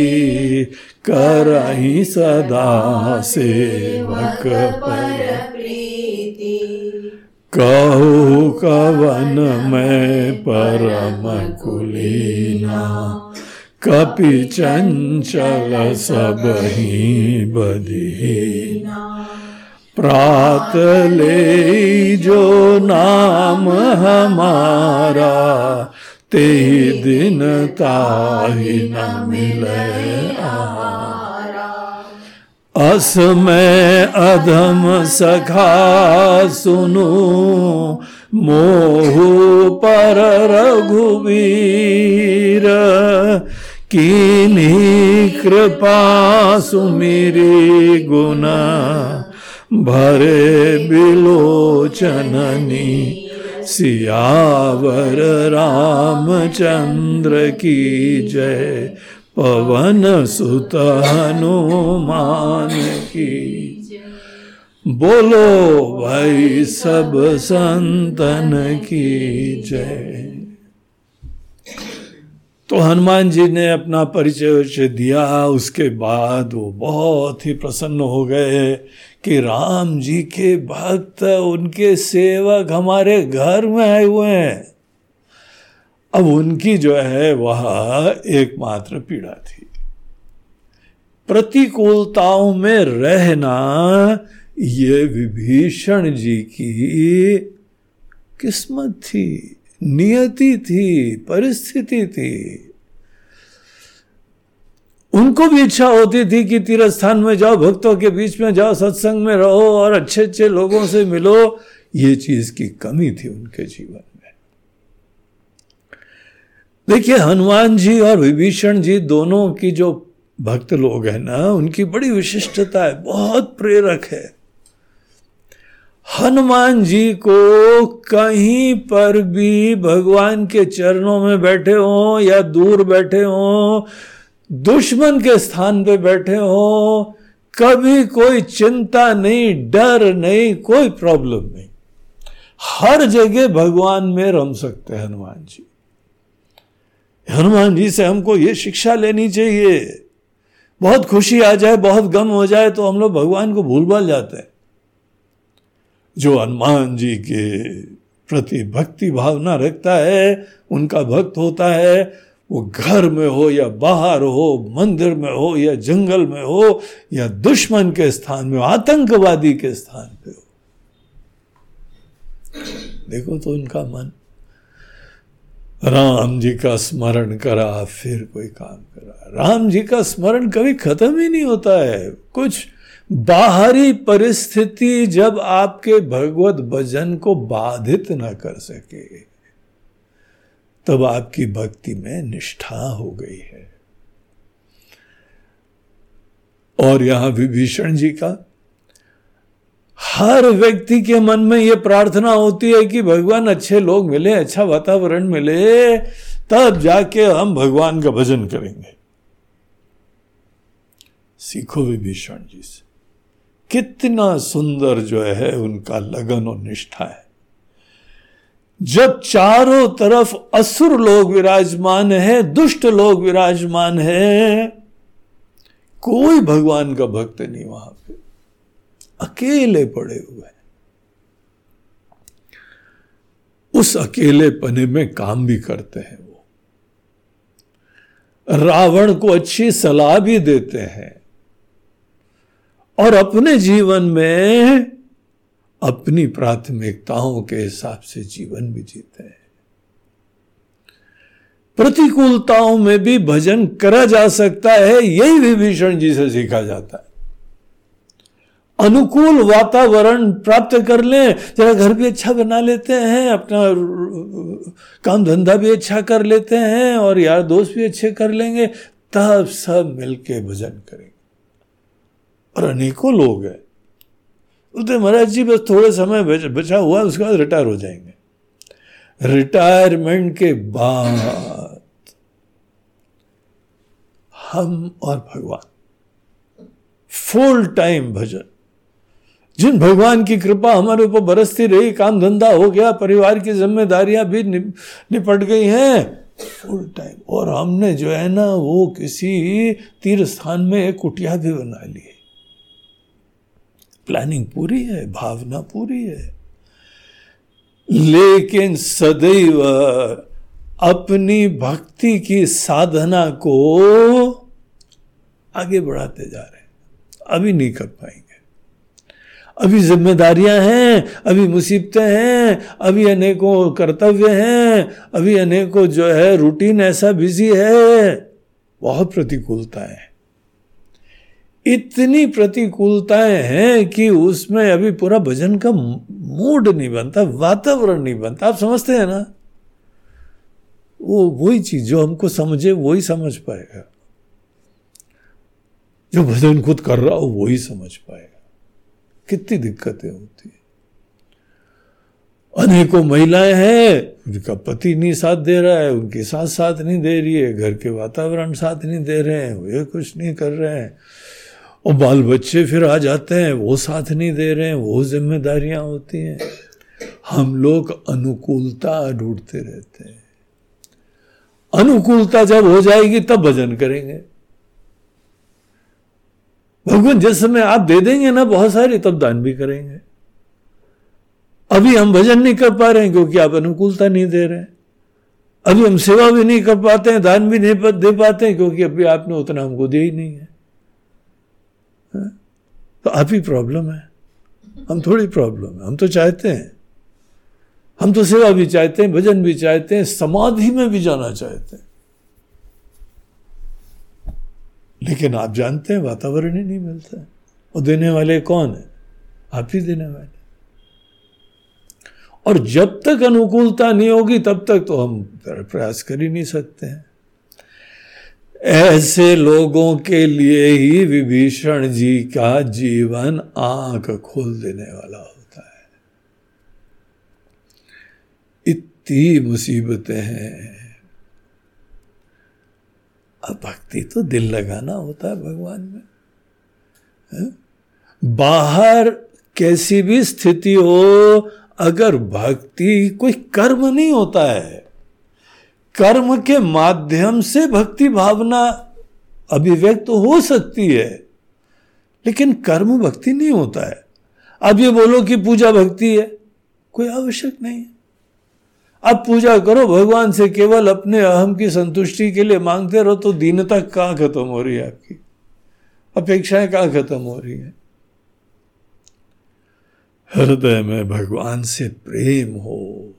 करही सदा सेवक प्रीति। कहु कवन में परम कुलीना, कपि चंचल सब ही बदीना। प्रात ले जो नाम हमारा ते दिन ताहि न मिले अस में अधम सखा सुनु, मोह पर रघुवीर। कीन्ही कृपा सुमिरी गुना भरे बिलोचननी सियावर रामचंद्र की जय। पवन सुत हनुमान की बोलो भाई सब संतन की जय। तो हनुमान जी ने अपना परिचय दिया उसके बाद वो बहुत ही प्रसन्न हो गए। कि राम जी के भक्त उनके सेवक हमारे घर में आए हुए हैं। अब उनकी जो है, वह एकमात्र पीड़ा थी। प्रतिकूलताओं में रहना, ये विभीषण जी की किस्मत थी, नियति थी, परिस्थिति थी। उनको भी इच्छा होती थी कि तीर्थ स्थान में जाओ, भक्तों के बीच में जाओ, सत्संग में रहो और अच्छे अच्छे लोगों से मिलो। ये चीज़ की कमी थी उनके जीवन में। देखिए, हनुमान जी और विभीषण जी दोनों की जो भक्त लोग हैं ना, उनकी बड़ी विशिष्टता है, बहुत प्रेरक है। हनुमान जी को कहीं पर भी भगवान के चरणों में बैठे हो या दूर बैठे हो दुश्मन के स्थान पे बैठे हो, कभी कोई चिंता नहीं, डर नहीं, कोई प्रॉब्लम नहीं। हर जगह भगवान में रम सकते हैं हनुमान जी। हनुमान जी से हमको ये शिक्षा लेनी चाहिए। बहुत खुशी आ जाए, बहुत गम हो जाए तो हम लोग भगवान को भूल भाल जाते हैं। जो हनुमान जी के प्रति भक्ति भावना रखता है, उनका भक्त होता है वो घर में हो या बाहर हो, मंदिर में हो या जंगल में हो या दुश्मन के स्थान में हो, आतंकवादी के स्थान पे हो। देखो तो उनका मन। राम जी का स्मरण करा, फिर कोई काम करा। राम जी का स्मरण कभी खत्म ही नहीं होता है। कुछ बाहरी परिस्थिति जब आपके भगवत भजन को बाधित ना कर सके तब आपकी भक्ति में निष्ठा हो गई है। और यहाँ विभीषण जी का, हर व्यक्ति के मन में यह प्रार्थना होती है कि भगवान अच्छे लोग मिले अच्छा वातावरण मिले, तब जाके हम भगवान का भजन करेंगे। सीखो विभीषण जी से, कितना सुंदर जो है उनका लगन और निष्ठा है। जब चारों तरफ़ असुर लोग विराजमान है, दुष्ट लोग विराजमान है, कोई भगवान का भक्त नहीं वहाँ पे। अकेले पड़े हुए हैं। उस अकेले पने में काम भी करते हैं वो। रावण को अच्छी सलाह भी देते हैं। और अपने जीवन में अपनी प्राथमिकताओं के हिसाब से जीवन भी जीते हैं। प्रतिकूलताओं में भी भजन करा जा सकता है, यही विभीषण जी से सीखा जाता है। अनुकूल वातावरण प्राप्त कर लें, जरा घर भी अच्छा बना लेते हैं, अपना काम धंधा भी अच्छा कर लेते हैं, और यार दोस्त भी अच्छे कर लेंगे, तब सब मिलके भजन करेंगे। और अनेकों लोग हैं बोलते महाराज जी, बस थोड़े समय बचा हुआ, उसके बाद रिटायर हो जाएँगे। रिटायरमेंट के बाद हम और भगवान फुल टाइम भजन। जिन भगवान की कृपा हमारे ऊपर बरसती रही, काम धंधा हो गया, परिवार की जिम्मेदारियाँ भी निपट गई हैं फुल टाइम और हमने जो है ना, वो किसी तीर्थ स्थान में एक कुटिया भी बना ली प्लानिंग पूरी है, भावना पूरी है। लेकिन सदैव अपनी भक्ति की साधना को आगे बढ़ाते जा रहे हैं। अभी नहीं कर पाएँगे। अभी जिम्मेदारियाँ हैं, अभी मुसीबतें हैं, अभी अनेकों कर्तव्य हैं, अभी अनेकों जो है रूटीन ऐसा बिज़ी है। बहुत प्रतिकूलता है। इतनी प्रतिकूलताएँ हैं कि उसमें अभी पूरा भजन का मूड नहीं बनता, वातावरण नहीं बनता। आप समझते हैं ना? वो वही चीज़ जो हमको समझे, वही समझ पाएगा। जो भजन खुद कर रहा हो, वही समझ पाएगा। कितनी दिक्कतें होती है। अनेकों महिलाएँ हैं, उनका पति नहीं साथ दे रहा है, उनके साथ साथ नहीं दे रही है, घर के वातावरण साथ नहीं दे रहे हैं, वे कुछ नहीं कर रहे हैं। और बाल बच्चे फिर आ जाते हैं, वो साथ नहीं दे रहे हैं, वो जिम्मेदारियाँ होती हैं। हम लोग अनुकूलता ढूंढते रहते हैं। अनुकूलता जब हो जाएगी, तब भजन करेंगे। भगवान, जिस समय आप दे देंगे ना बहुत सारे, तब दान भी करेंगे। अभी हम भजन नहीं कर पा रहे हैं क्योंकि आप अनुकूलता नहीं दे रहे हैं। अभी हम सेवा भी नहीं कर पाते हैं, दान भी नहीं दे पाते हैं, क्योंकि अभी आपने उतना हमको दिया ही नहीं है। तो आप ही प्रॉब्लम है। हम थोड़ी प्रॉब्लम है। हम तो चाहते हैं। हम तो सेवा भी चाहते हैं, भजन भी चाहते हैं, समाधि में भी जाना चाहते हैं। लेकिन आप जानते हैं, वातावरण ही नहीं मिलता है। और देने वाले कौन है? आप ही देने वाले। और जब तक अनुकूलता नहीं होगी, तब तक तो हम प्रयास कर ही नहीं सकते हैं। ऐसे लोगों के लिए ही विभीषण जी का जीवन आँख खोल देने वाला होता है इतनी मुसीबतें हैं अब भक्ति तो दिल लगाना होता है भगवान में, है? बाहर कैसी भी स्थिति हो, अगर भक्ति कोई कर्म नहीं होता है कर्म के माध्यम से भक्ति भावना अभिव्यक्त तो हो सकती है, लेकिन कर्म भक्ति नहीं होता है। अब ये बोलो कि पूजा भक्ति है, कोई आवश्यक नहीं है। अब पूजा करो, भगवान से केवल अपने अहम की संतुष्टि के लिए मांगते रहो तो दीनता कहाँ खत्म हो रही है आपकी? अपेक्षाएँ कहाँ खत्म हो रही है? हृदय में भगवान से प्रेम हो,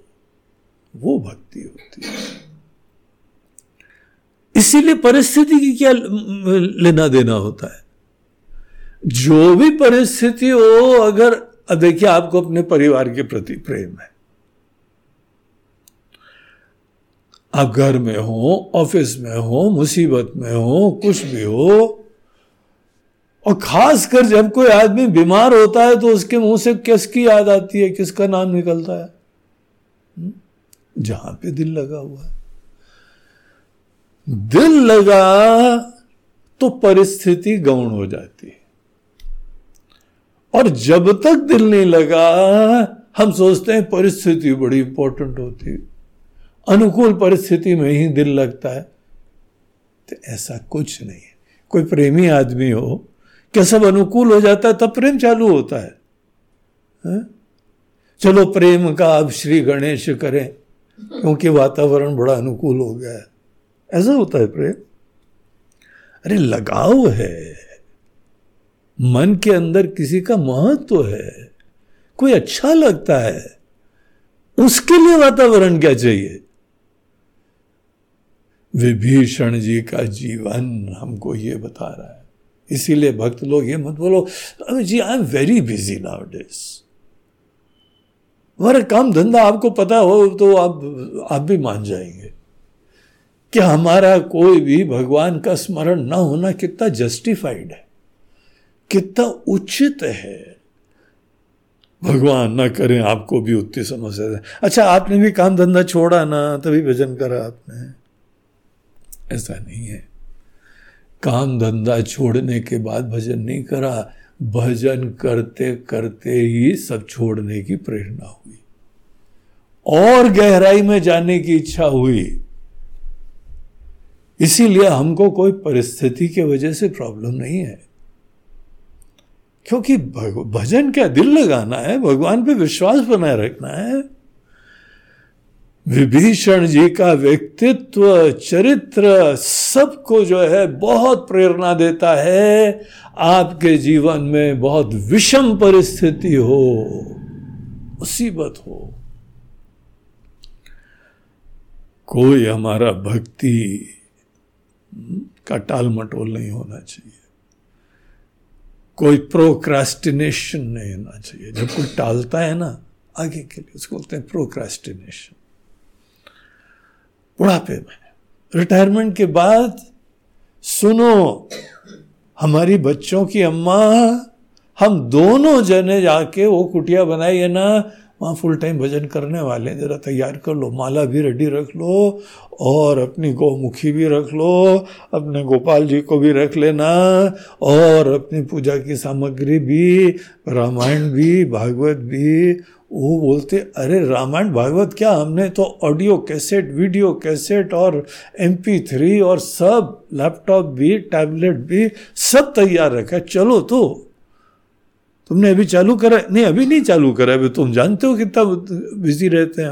वो भक्ति होती है। इसीलिए परिस्थिति की क्या लेना देना होता है। जो भी परिस्थिति हो, अगर देखिए, आपको अपने परिवार के प्रति प्रेम है। आप घर में हो, ऑफ़िस में हो, मुसीबत में हो, कुछ भी हो, और खास कर जब कोई आदमी बीमार होता है तो उसके मुँह से किसकी याद आती है? किसका नाम निकलता है? हम्म? जहाँ पे दिल लगा हुआ है। दिल लगा तो परिस्थिति गौण हो जाती। है और जब तक दिल नहीं लगा हम सोचते हैं परिस्थिति बड़ी इंपॉर्टेंट होती है। अनुकूल परिस्थिति में ही दिल लगता है। तो ऐसा कुछ नहीं है। कोई प्रेमी आदमी हो क्या सब अनुकूल हो जाता है तब प्रेम चालू होता है, है? चलो प्रेम का अब श्री गणेश करें क्योंकि वातावरण बड़ा अनुकूल हो गया है। ऐसा होता है प्रेम? अरे लगाव है। मन के अंदर किसी का महत्व तो है। कोई अच्छा लगता है। उसके लिए वातावरण क्या चाहिए? विभीषण जी का जीवन हमको ये बता रहा है। इसीलिए भक्त लोग ये मत बोलो जी I am very busy nowadays हमारा काम धंधा आपको पता हो तो आप आप भी मान जाएँगे। कि हमारा कोई भी भगवान का स्मरण ना होना कितना जस्टिफाइड है, कितना उचित है। भगवान ना करें, आपको भी उतनी समस्या है। अच्छा आपने भी काम धंधा छोड़ा ना, तभी भजन करा आपने। ऐसा नहीं है। काम धंधा छोड़ने के बाद भजन नहीं करा, भजन करते करते ही सब छोड़ने की प्रेरणा हुई। और गहराई में जाने की इच्छा हुई। इसीलिए हमको कोई परिस्थिति के वजह से प्रॉब्लम नहीं है। क्योंकि भजन क्या दिल लगाना है, भगवान पे विश्वास बनाए रखना है। विभीषण जी का व्यक्तित्व, चरित्र सबको जो है बहुत प्रेरणा देता है। आपके जीवन में बहुत विषम परिस्थिति हो, मुसीबत हो। कोई हमारा भक्ति का टाल मटोल नहीं होना चाहिए। कोई प्रोक्रास्टिनेशन नहीं होना चाहिए। जब कोई टालता है ना, आगे के लिए उसको बोलते हैं प्रोक्रास्टिनेशन बुढ़ापे में। रिटायरमेंट के बाद सुनो, हमारी बच्चों की अम्मा, हम दोनों जने जाके वो कुटिया बनाई है ना वहाँ फुल टाइम भजन करने वाले हैं। ज़रा तैयार कर लो, माला भी रेडी रख लो और अपनी गौमुखी भी रख लो, अपने गोपाल जी को भी रख लेना और अपनी पूजा की सामग्री भी, रामायण भी, भागवत भी। वो बोलते, अरे रामायण, भागवत क्या? हमने तो ऑडियो कैसेट वीडियो कैसेट और एम थ्री और सब लैपटॉप भी टैबलेट भी सब तैयार रखा चलो तो तुमने अभी चालू करा, नहीं, अभी नहीं चालू करा, अभी तुम जानते हो कितना बिज़ी रहते हैं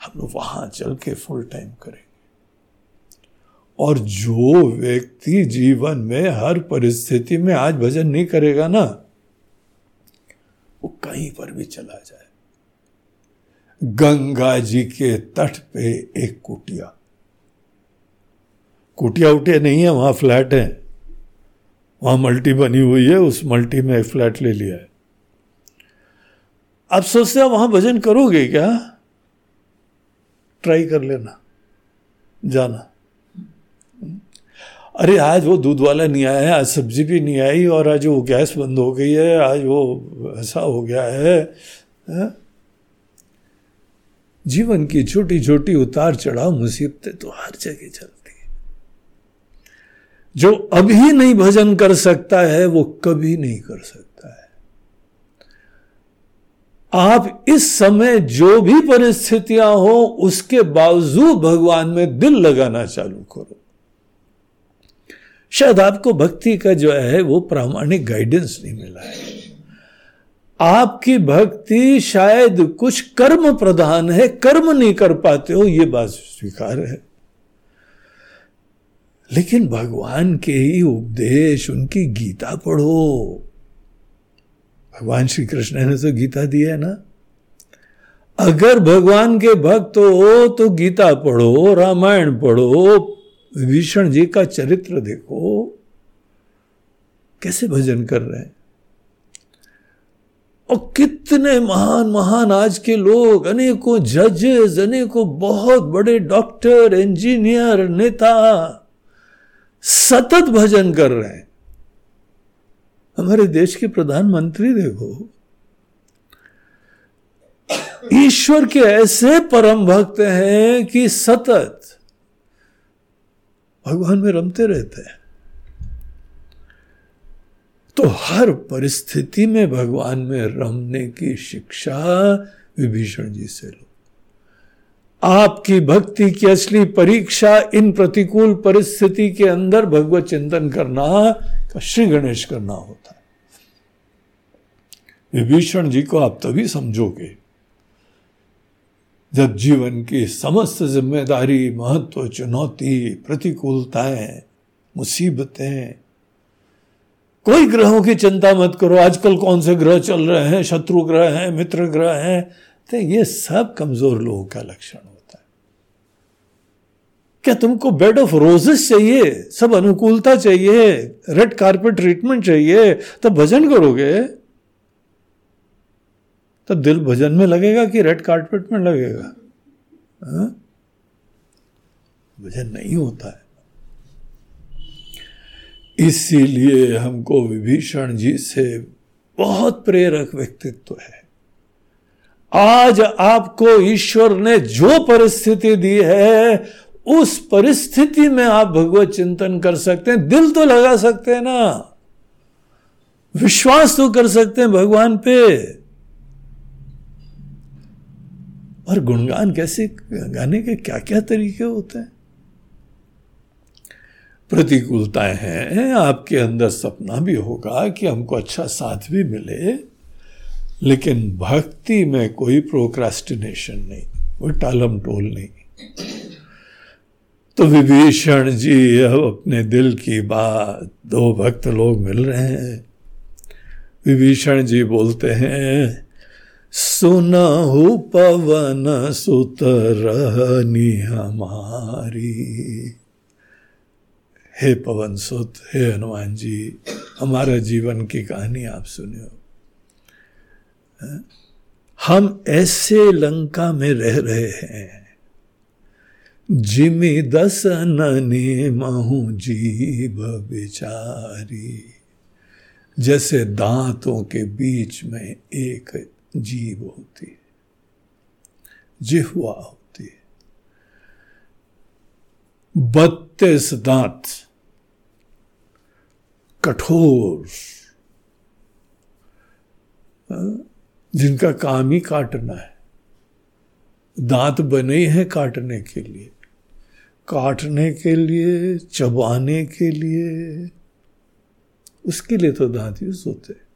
हम लोग वहाँ चल के फुल टाइम करेंगे। और जो व्यक्ति जीवन में हर परिस्थिति में आज भजन नहीं करेगा ना, वो कहीं पर भी चला जाए। गंगा जी के तट पे एक कुटिया। कुटिया उटिया नहीं है, वहाँ फ्लैट है। वहाँ मल्टी बनी हुई है उस मल्टी में एक फ्लैट ले लिया है। आप सोचते हैं वहाँ भजन करोगे क्या? ट्राई कर लेना जाना। अरे आज वो दूध वाला नहीं आया है आज सब्ज़ी भी नहीं आई और आज वो गैस बंद हो गई है आज वो ऐसा हो गया है, है? जीवन की छोटी छोटी उतार चढ़ाव मुसीबतें तो हर जगह चलती है। जो अभी नहीं भजन कर सकता है, वो कभी नहीं कर सकता है। आप इस समय जो भी परिस्थितियाँ हो, उसके बावजूद भगवान में दिल लगाना चालू करो। शायद आपको भक्ति का जो है, वो प्रामाणिक गाइडेंस नहीं मिला है। आपकी भक्ति शायद कुछ कर्म प्रधान है, कर्म नहीं कर पाते हो, ये बात स्वीकार है। लेकिन भगवान के ही उपदेश, उनकी गीता पढ़ो। भगवान श्री कृष्ण ने तो गीता दी है ना? अगर भगवान के भक्त हो तो गीता पढ़ो, रामायण पढ़ो, विभीषण जी का चरित्र देखो। कैसे भजन कर रहे हैं? और कितने महान महान आज के लोग, अनेकों जजेस, अनेकों बहुत बड़े डॉक्टर, इंजीनियर, नेता सतत भजन कर रहे हैं। हमारे देश के प्रधानमंत्री देखो। ईश्वर के ऐसे परम भक्त हैं कि सतत भगवान में रमते रहते हैं। तो हर परिस्थिति में भगवान में रमने की शिक्षा विभीषण जी से लो। आपकी भक्ति की असली परीक्षा इन प्रतिकूल परिस्थिति के अंदर भगवत चिंतन करना, का श्री गणेश करना होता है। विभीषण जी को आप तभी समझोगे जब जीवन की समस्त ज़िम्मेदारी, महत्व, चुनौती, प्रतिकूलताएँ, मुसीबतें, कोई ग्रहों की चिंता मत करो। आजकल कौन से ग्रह चल रहे हैं? शत्रु ग्रह हैं? मित्र ग्रह हैं? तो ये सब कमज़ोर लोगों का लक्षण होता है। क्या तुमको बेड ऑफ़ रोजेस चाहिए? सब अनुकूलता चाहिए रेड कारपेट ट्रीटमेंट चाहिए, तब भजन करोगे? तब दिल भजन में लगेगा कि रेड कारपेट में लगेगा? हाँ? भजन नहीं होता है। इसीलिए हमको विभीषण जी से बहुत प्रेरक व्यक्तित्व है। आज आपको ईश्वर ने जो परिस्थिति दी है, उस परिस्थिति में आप भगवत चिंतन कर सकते हैं। दिल तो लगा सकते हैं ना। विश्वास तो कर सकते हैं भगवान पे। और गुणगान कैसे, गाने के क्या क्या तरीके होते हैं? प्रतिकूलताएँ हैं, आपके अंदर सपना भी होगा कि हमको अच्छा साथ भी मिले। लेकिन भक्ति में कोई प्रोक्रास्टिनेशन नहीं, कोई टालम टोल नहीं। तो विभीषण जी अब अपने दिल की बात दो भक्त लोग मिल रहे हैं। विभीषण जी बोलते हैं, सुनहु पवन सुत रहनी हमारी। हे पवन सुत, हे हनुमान जी, हमारा जीवन की कहानी आप सुनियो। हम ऐसे लंका में रह रहे हैं। जिमी दस ननी महू जीव बिचारी। जैसे दांतों के बीच में एक जीव होती है, जिहवा होती है। बत्तीस दांत, कठोर। जिनका काम ही काटना है। दांत बने हैं काटने के लिए। काटने के लिए, चबाने के लिए। उसके लिए तो दांत यूज़ होते हैं।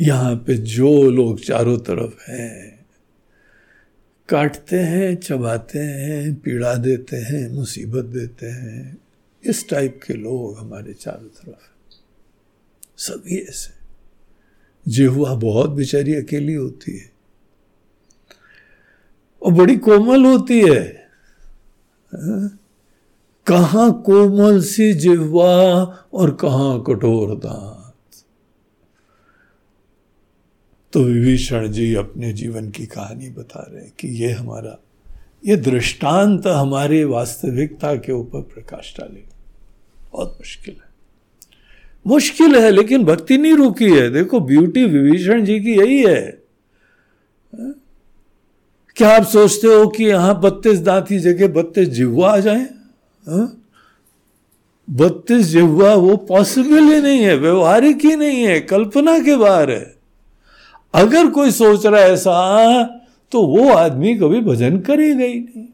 यहाँ पे जो लोग चारों तरफ़ हैं, काटते हैं, चबाते हैं, पीड़ा देते हैं, मुसीबत देते हैं। इस टाइप के लोग हमारे चारों तरफ़ सभी ऐसे जिहुआ बहुत बेचारी अकेली होती है। और बड़ी कोमल होती है। हाँ? कहा कोमल सी जिह्वा और कहा कठोर दांत। तो विभीषण जी अपने जीवन की कहानी बता रहे हैं कि ये हमारा, ये दृष्टांत हमारी वास्तविकता के ऊपर प्रकाश डालेगा। बहुत मुश्किल है। मुश्किल है, लेकिन भक्ति नहीं रुकी है। देखो ब्यूटी विभीषण जी की यही है। क्या आप सोचते हो कि यहाँ बत्तीस दांत जगह बत्तीस जिहुआ आ जाए? बत्तीस जिहुआ वो पॉसिबल ही नहीं है, व्यवहारिक ही नहीं है, कल्पना के बाहर है। अगर कोई सोच रहा है ऐसा तो वो आदमी कभी भजन करेगा ही नहीं।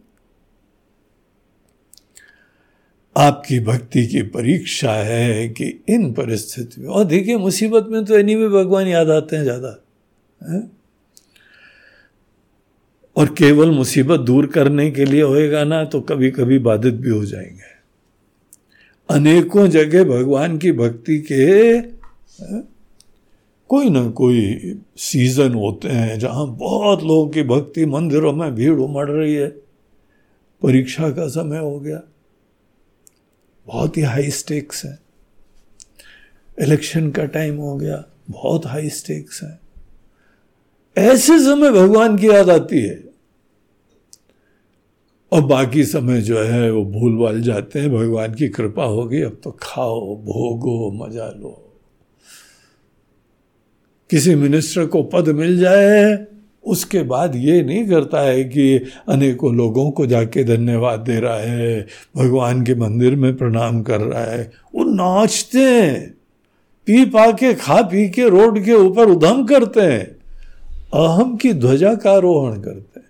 आपकी भक्ति की परीक्षा है कि इन परिस्थिति में और देखिए, मुसीबत में तो एनी भी भगवान याद आते हैं ज़्यादा। और केवल मुसीबत दूर करने के लिए होएगा ना तो कभी कभी बाधित भी हो जाएँगे। अनेकों जगह भगवान की भक्ति के कोई ना कोई सीज़न होते हैं जहाँ बहुत लोगों की भक्ति, मंदिरों में भीड़ उमड़ रही है। परीक्षा का समय हो गया। बहुत ही हाई स्टेक्स है। इलेक्शन का टाइम हो गया, बहुत हाई स्टेक्स है। ऐसे समय भगवान की याद आती है। और बाकी समय जो है, वो भूल भाल जाते हैं, भगवान की कृपा होगी, अब तो खाओ, भोगो, मज़ा लो। किसी मिनिस्टर को पद मिल जाए उसके बाद ये नहीं करता है कि अनेकों लोगों को जाके धन्यवाद दे रहा है, भगवान के मंदिर में प्रणाम कर रहा है। वो नाचते हैं, पी पा के, खा पी के, रोड के ऊपर उधम करते हैं, अहम की ध्वजा का आरोहण करते हैं।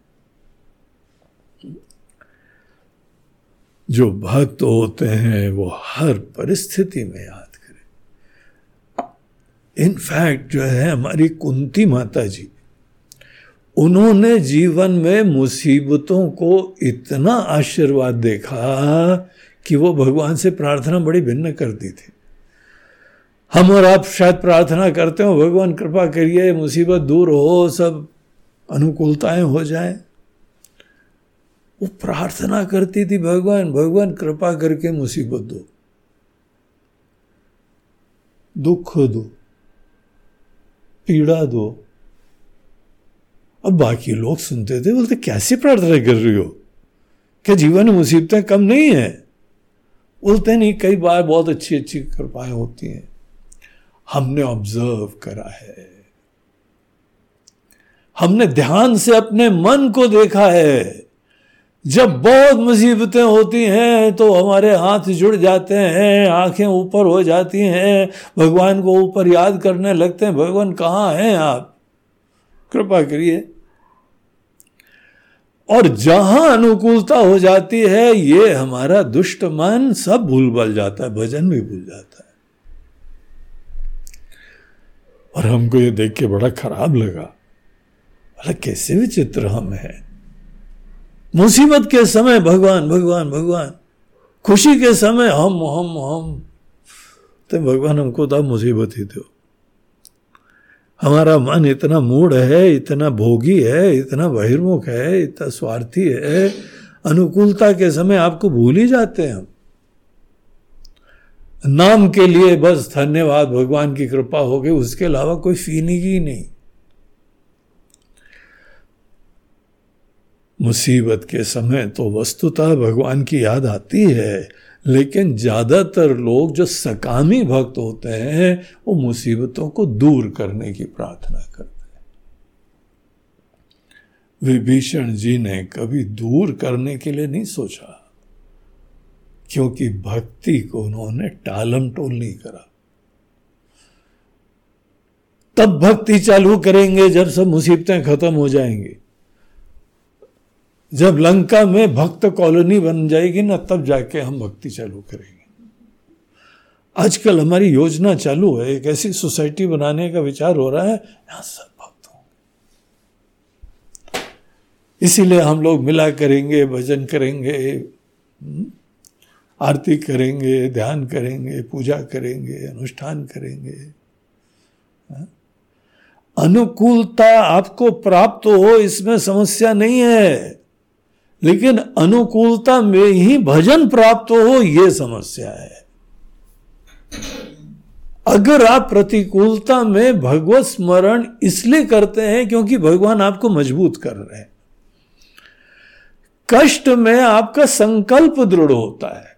जो भक्त होते हैं, वो हर परिस्थिति में याद इनफैक्ट जो है हमारी कुंती माता जी उन्होंने जीवन में मुसीबतों को इतना आशीर्वाद देखा कि वो भगवान से प्रार्थना बड़ी भिन्न करती थी। हम और आप शायद प्रार्थना करते हो, भगवान कृपा करिए, मुसीबत दूर हो, सब अनुकूलताएँ हो जाए। वो प्रार्थना करती थी, भगवान भगवान कृपा करके मुसीबत दो। दुख दो। पीड़ा दो। अब बाकी लोग सुनते थे, बोलते, कैसी प्रार्थना कर रही हो? क्या जीवन में मुसीबतें कम नहीं है? बोलते, नहीं, कई बार बहुत अच्छी अच्छी कृपाएँ होती हैं। हमने ऑब्ज़र्व करा है। हमने ध्यान से अपने मन को देखा है। जब बहुत मुसीबतें होती हैं तो हमारे हाथ जुड़ जाते हैं, आँखें ऊपर हो जाती हैं, भगवान को ऊपर याद करने लगते हैं, भगवान, कहाँ हैं आप? कृपा करिए। और जहाँ अनुकूलता हो जाती है, ये हमारा दुष्ट मन सब भूल भल जाता है, भजन भी भूल जाता है। और हमको ये देख के बड़ा खराब लगा। अरे कैसे विचित्र हम हैं। मुसीबत के समय भगवान भगवान भगवान। खुशी के समय हम हम हम। तो भगवान हमको तो मुसीबत ही दो हमारा मन इतना मूड है, इतना भोगी है, इतना बहिर्मुख है, इतना स्वार्थी है, अनुकूलता के समय आपको भूल ही जाते हैं हम। नाम के लिए बस धन्यवाद भगवान की कृपा हो गई, उसके अलावा कोई फीलिंग ही नहीं। मुसीबत के समय तो वस्तुतः भगवान की याद आती है। लेकिन ज़्यादातर लोग जो सकामी भक्त होते हैं, वो मुसीबतों को दूर करने की प्रार्थना करते हैं। विभीषण जी ने कभी दूर करने के लिए नहीं सोचा, क्योंकि भक्ति को उन्होंने टालम टोल नहीं करा। तब भक्ति चालू करेंगे, जब सब मुसीबतें खत्म हो जाएँगी। जब लंका में भक्त कॉलोनी बन जाएगी ना तब जाके हम भक्ति चालू करेंगे। आजकल हमारी योजना चालू है एक ऐसी सोसाइटी बनाने का विचार हो रहा है यहाँ सब भक्त होंगे। इसीलिए हम लोग मिला करेंगे भजन करेंगे हम्म, आरती करेंगे ध्यान करेंगे पूजा करेंगे अनुष्ठान करेंगे। हाँ? अनुकूलता आपको प्राप्त हो इसमें समस्या नहीं है। लेकिन अनुकूलता में ही भजन प्राप्त हो यह समस्या है। अगर आप प्रतिकूलता में भगवत स्मरण इसलिए करते हैं क्योंकि भगवान आपको मज़बूत कर रहे हैं। कष्ट में आपका संकल्प दृढ़ होता है।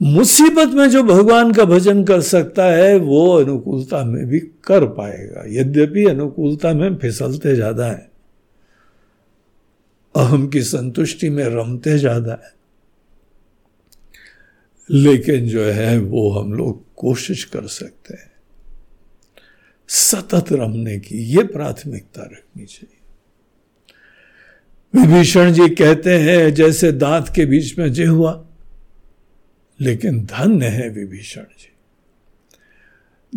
मुसीबत में जो भगवान का भजन कर सकता है, वो अनुकूलता में भी कर पाएगा। यद्यपि अनुकूलता में फिसलते ज़्यादा है। अहम की संतुष्टि में रमते ज़्यादा है। लेकिन जो है, वो हम लोग कोशिश कर सकते हैं। सतत रमने की, ये प्राथमिकता रखनी चाहिए। विभीषण जी कहते हैं, जैसे दांत के बीच में जे हुआ, लेकिन धन्य है विभीषण जी।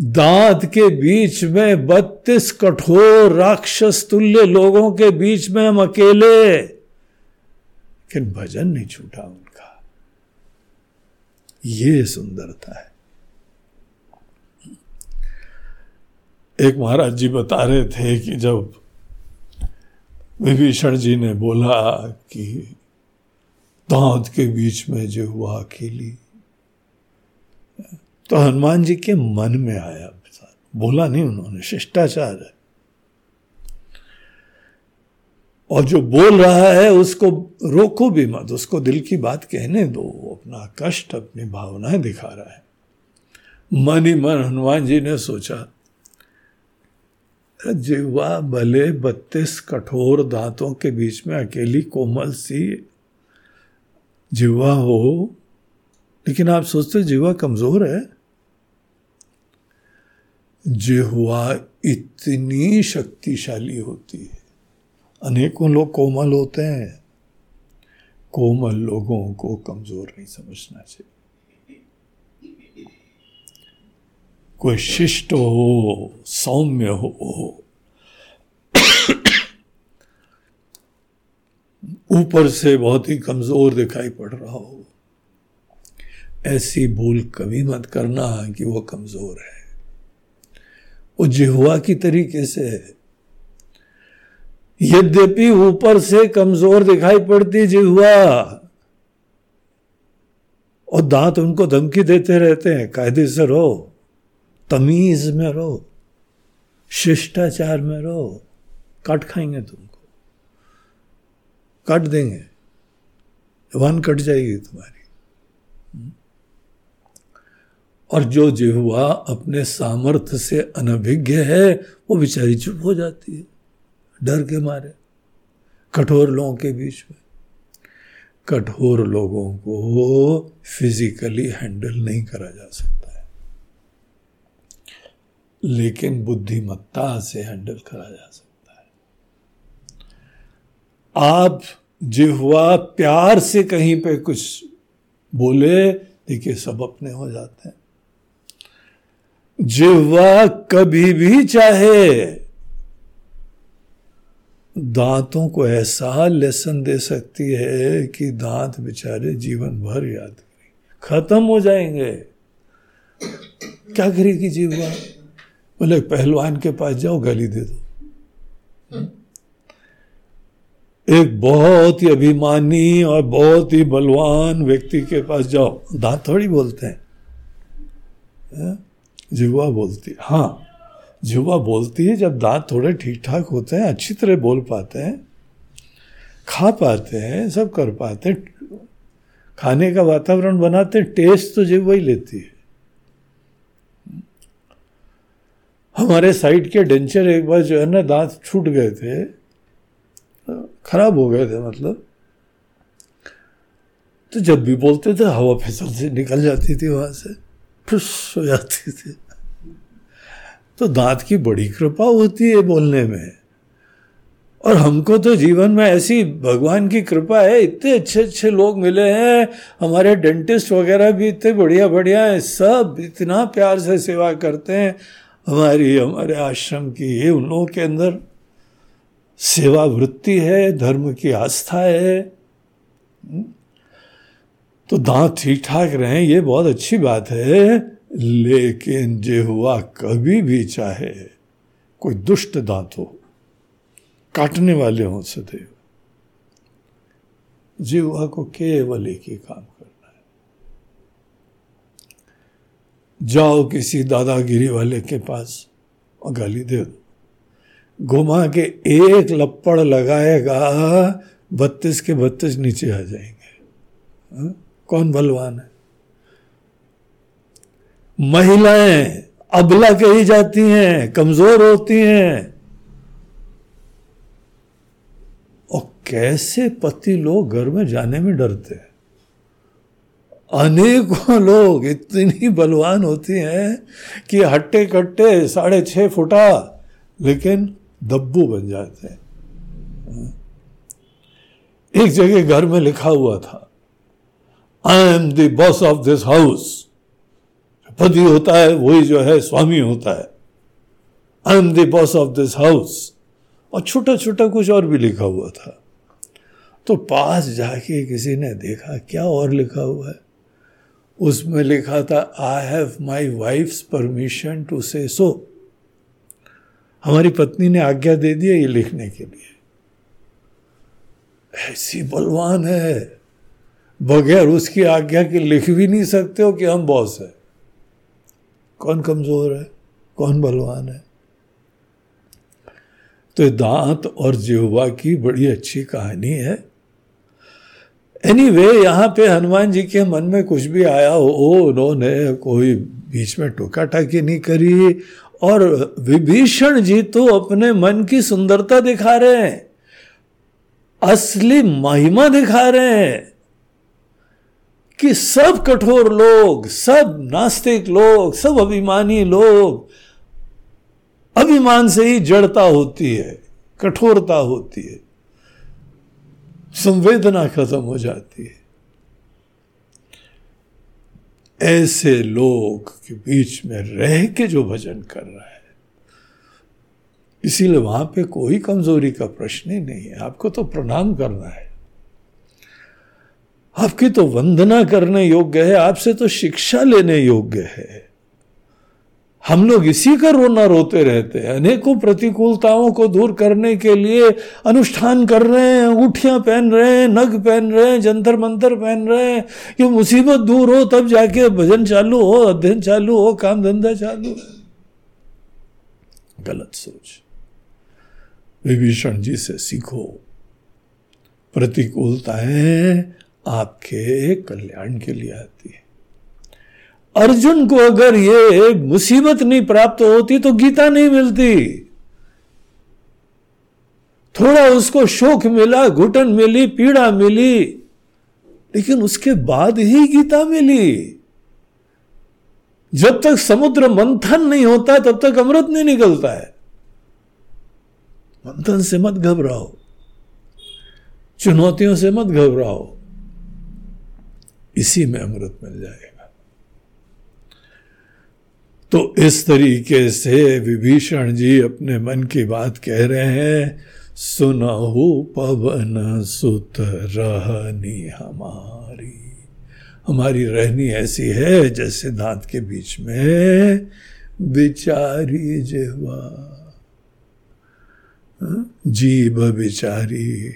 दांत के बीच में बत्तीस कठोर राक्षस तुल्य लोगों के बीच में हम अकेले लेकिन भजन नहीं छूटा उनका। ये सुंदरता है। एक महाराज जी बता रहे थे कि जब विभीषण जी ने बोला कि दांत के बीच में जो हुआ अकेली तो हनुमान जी के मन में आया बोला, नहीं, उन्होंने शिष्टाचार है। और जो बोल रहा है, उसको रोको भी मत, उसको दिल की बात कहने दो अपना कष्ट, अपनी भावनाएँ दिखा रहा है। मन ही मन, हनुमान जी ने सोचा जिवा भले बत्तीस कठोर दांतों के बीच में अकेली कोमल सी जिवा हो, लेकिन आप सोचते जिवा कमज़ोर है? जिह्वा इतनी शक्तिशाली होती है। अनेकों लोग कोमल होते हैं। कोमल लोगों को कमज़ोर नहीं समझना चाहिए। कोई शिष्ट हो, सौम्य हो, ऊपर से बहुत ही कमज़ोर दिखाई पड़ रहा हो, ऐसी भूल कभी मत करना कि वो कमज़ोर है। वो जिहुआ की तरीके से है। यद्यपि ऊपर से कमज़ोर दिखाई पड़ती जिहुआ और दांत उनको धमकी देते रहते हैं, कायदे से रहो तमीज में रहो शिष्टाचार में रहो काट खाएँगे तुमको, काट देंगे वन कट जाएगी तुम्हारी। और जो जिहुआ अपने सामर्थ्य से अनभिज्ञ है, वो बेचारी चुप हो जाती है। डर के मारे। कठोर लोगों के बीच में। कठोर लोगों को फिजिकली हैंडल नहीं करा जा सकता है। लेकिन बुद्धिमत्ता से हैंडल करा जा सकता है। आप जिहवा प्यार से कहीं पे कुछ बोले, देखिए सब अपने हो जाते हैं। जिहवा कभी भी चाहे। दांतों को ऐसा लेसन दे सकती है कि दांत बेचारे जीवन भर याद करें। खत्म हो जाएँगे। क्या करेगी जीवा बोले, पहलवान के पास जाओ, गाली दे दो। एक बहुत ही अभिमानी और बहुत ही बलवान व्यक्ति के पास जाओ। दांत थोड़ी बोलते हैं? जिवा बोलती, है हाँ जुआ बोलती है, जब दांत थोड़े ठीक ठाक होते हैं, अच्छी तरह बोल पाते हैं, खा पाते हैं, सब कर पाते हैं, खाने का वातावरण बनाते हैं टेस्ट तो जिवा ही लेती है। हमारे साइड के डेंचर एक बार जो है ना, दांत छूट गए थे, खराब हो गए थे मतलब। तो जब भी बोलते थे, हवा फिसल से निकल जाती थी वहाँ से। फुस हो जाती थी। तो दांत की बड़ी कृपा होती है बोलने में। और हमको तो जीवन में ऐसी भगवान की कृपा है, इतने अच्छे अच्छे लोग मिले हैं, हमारे डेंटिस्ट वगैरह भी इतने बढ़िया बढ़िया हैं, सब इतना प्यार से सेवा करते हैं। हमारी, हमारे आश्रम की, ये उन लोगों के अंदर सेवा वृत्ति है, धर्म की आस्था है। तो दांत ठीक ठाक रहे, ये बहुत अच्छी बात है। लेकिन जे हुआ कभी भी चाहे, कोई दुष्ट दांत हो, काटने वाले हों सदैव। जिहुआ को केवल एक ही काम करना है। जाओ किसी दादागिरी वाले के पास, और गाली दे दो। घुमा के एक लपड़ लगाएगा, बत्तीस के बत्तीस नीचे आ जाएँगे। हा? कौन बलवान है? महिलाएँ अबला कही जाती हैं, कमज़ोर होती हैं। और कैसे पति लोग घर में जाने में डरते हैं? अनेकों लोग इतनी बलवान होती हैं कि हट्टे कट्टे साढ़े छह फुटा, लेकिन दब्बू बन जाते हैं। एक जगह घर में लिखा हुआ था I am the boss of this house पति होता है वही जो है स्वामी होता है I am the boss of this house और छोटा छोटा कुछ और भी लिखा हुआ था। तो पास जाके किसी ने देखा, क्या और लिखा हुआ है? उसमें लिखा था I have my wife's permission to say so हमारी पत्नी ने आज्ञा दे दी ये लिखने के लिए। ऐसी बलवान है। बगैर उसकी आज्ञा के लिख भी नहीं सकते हो कि हम बॉस है। कौन कमज़ोर है? कौन बलवान है? तो दांत और जिहवा की बड़ी अच्छी कहानी है। एनीवे anyway, यहाँ पे हनुमान जी के मन में कुछ भी आया हो उन्होंने कोई बीच में टोका टाकी नहीं करी और विभीषण जी तो अपने मन की सुंदरता दिखा रहे हैं। असली महिमा दिखा रहे हैं। कि सब कठोर लोग, सब नास्तिक लोग, सब अभिमानी लोग अभिमान से ही जड़ता होती है, कठोरता होती है, संवेदना खत्म हो जाती है। ऐसे लोग के बीच में रह के जो भजन कर रहा है, इसीलिए वहाँ पे कोई कमज़ोरी का प्रश्न ही नहीं है। आपको तो प्रणाम करना है। आपकी तो वंदना करने योग्य है, आपसे तो शिक्षा लेने योग्य है। हम लोग इसी का रोना रोते रहते हैं। अनेकों प्रतिकूलताओं को दूर करने के लिए अनुष्ठान कर रहे हैं उठियाँ पहन रहे हैं, नग पहन रहे हैं, जंतर मंतर पहन रहे हैं। कि मुसीबत दूर हो, तब जाके भजन चालू हो, अध्ययन चालू हो, काम धंधा चालू हो। गलत सोच। विभीषण जी से सीखो। प्रतिकूलताएँ आपके कल्याण के लिए आती है। अर्जुन को अगर ये मुसीबत नहीं प्राप्त होती तो गीता नहीं मिलती। थोड़ा उसको शोक मिला, घुटन मिली, पीड़ा मिली, लेकिन उसके बाद ही गीता मिली। जब तक समुद्र मंथन नहीं होता, तब तक अमृत नहीं निकलता है। मंथन से मत घबराओ। चुनौतियों से मत घबराओ। इसी में अमृत मिल जाएगा। तो इस तरीके से विभीषण जी अपने मन की बात कह रहे हैं, सुनहु पवन सुत रहनी हमारी। हमारी रहनी ऐसी है जैसे दांत के बीच में बिचारी जेवा? जीव बिचारी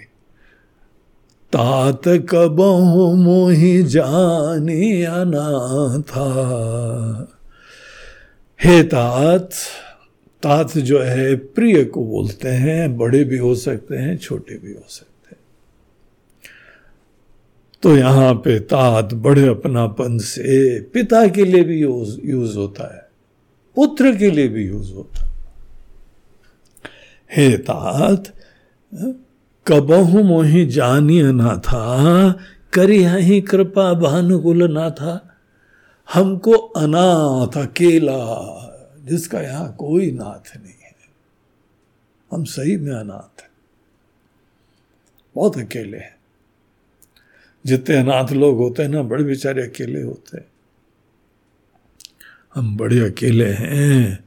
तात कबहू मोही जानी अनाथा। हे तात तात जो है, प्रिय को बोलते हैं, बड़े भी हो सकते हैं, छोटे भी हो सकते हैं। तो यहाँ पे तात बड़े अपनापन से पिता के लिए भी यूज़ यूज़ होता है, पुत्र के लिए भी यूज़ होता है। हे तात कबहु मोहि जानिय ना था करी ही कृपा भानुकुल ना था हमको अनाथ अकेला, जिसका यहाँ कोई नाथ नहीं है। हम सही में अनाथ हैं। बहुत अकेले हैं। जितने अनाथ लोग होते हैं ना, बड़े बेचारे अकेले होते हैं। हम बड़े अकेले हैं।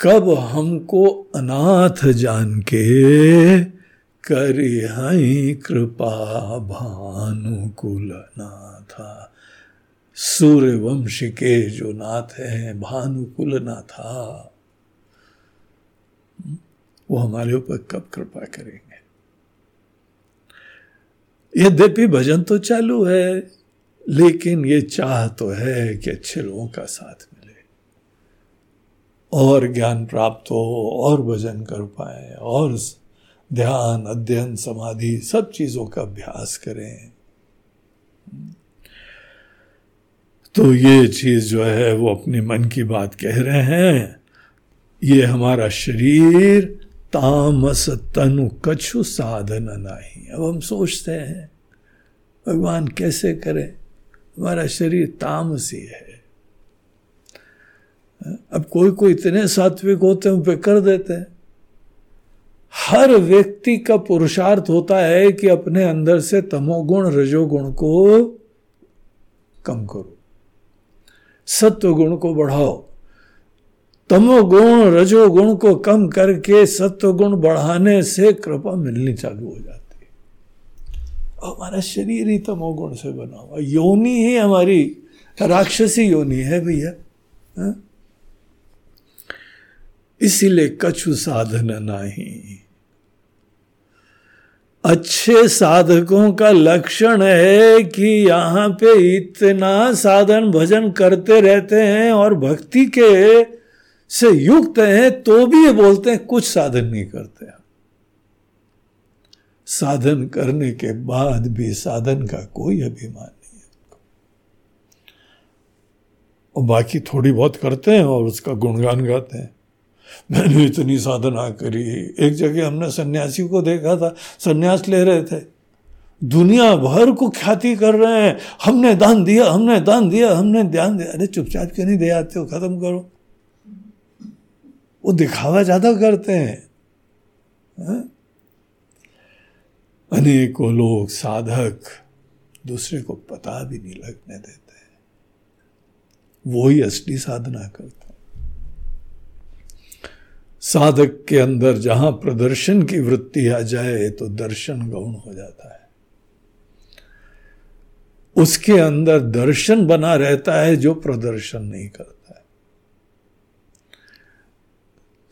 कब हमको अनाथ जान के करी हई कृपा सूर्य वंश के जो नाथ हैं भानुकुल नाथा वो हमारे ऊपर कब कृपा करेंगे? यद्यपि भजन तो चालू है, लेकिन ये चाह तो है कि अच्छे लोगों का साथ मिले। और ज्ञान प्राप्त हो, और भजन कर पाए, और ध्यान, अध्ययन, समाधि, सब चीज़ों का अभ्यास करें। तो ये चीज़ जो है, वो अपने मन की बात कह रहे हैं। ये हमारा शरीर तामस तनु कछु साधन नहीं। अब हम सोचते हैं, भगवान कैसे करें? हमारा शरीर तामसी है अब कोई कोई इतने सात्विक होते हैं, उन पे कर देते हैं। हर व्यक्ति का पुरुषार्थ होता है कि अपने अंदर से तमोगुण, रजोगुण को कम करो। सत्व गुण को बढ़ाओ। तमोगुण, रजोगुण को कम करके सत्व गुण बढ़ाने से कृपा मिलनी चालू हो जाती है। हमारा शरीर ही तमोगुण से बना हुआ। योनि ही हमारी, राक्षसी योनि है भैया हाँ? इसीलिए कछु साधन नहीं। अच्छे साधकों का लक्षण है कि यहाँ पे इतना साधन भजन करते रहते हैं और भक्ति के से युक्त हैं तो भी ये बोलते हैं, कुछ साधन नहीं करते साधन करने के बाद भी साधन का कोई अभिमान नहीं है और बाकी थोड़ी बहुत करते हैं और उसका गुणगान गाते हैं। मैंने इतनी साधना करी। एक जगह हमने सन्यासी को देखा था, सन्यास ले रहे थे। दुनिया भर को ख्याति कर रहे हैं। हमने दान दिया, हमने दान दिया, हमने ध्यान दिया। अरे चुपचाप क्यों नहीं दे आते हो? खत्म करो। वो दिखावा ज़्यादा करते हैं। है? अनेकों लोग साधक दूसरे को पता भी नहीं लगने देते। वो ही असली साधना करते साधक के अंदर जहाँ प्रदर्शन की वृत्ति आ जाए तो दर्शन गौण हो जाता है। उसके अंदर दर्शन बना रहता है जो प्रदर्शन नहीं करता है।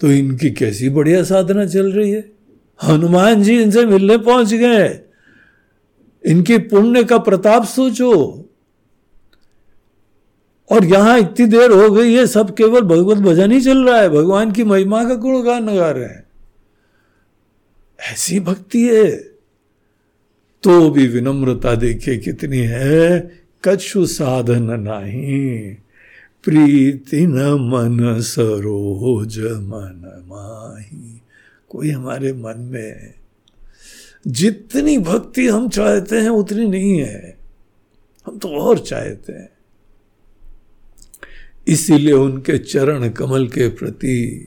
तो इनकी कैसी बढ़िया साधना चल रही है? हनुमान जी इनसे मिलने पहुँच गए। इनके पुण्य का प्रताप सोचो। और यहाँ इतनी देर हो गई है, सब केवल भगवत भजन ही चल रहा है। भगवान की महिमा का गुणगान गा रहे हैं। ऐसी भक्ति है। तो भी विनम्रता देखिए कितनी है। कछु साधन नहीं। प्रीति न मन सरोज मन माही। कोई हमारे मन में जितनी भक्ति हम चाहते हैं, उतनी नहीं है। हम तो और चाहते हैं। इसीलिए उनके चरण कमल के प्रति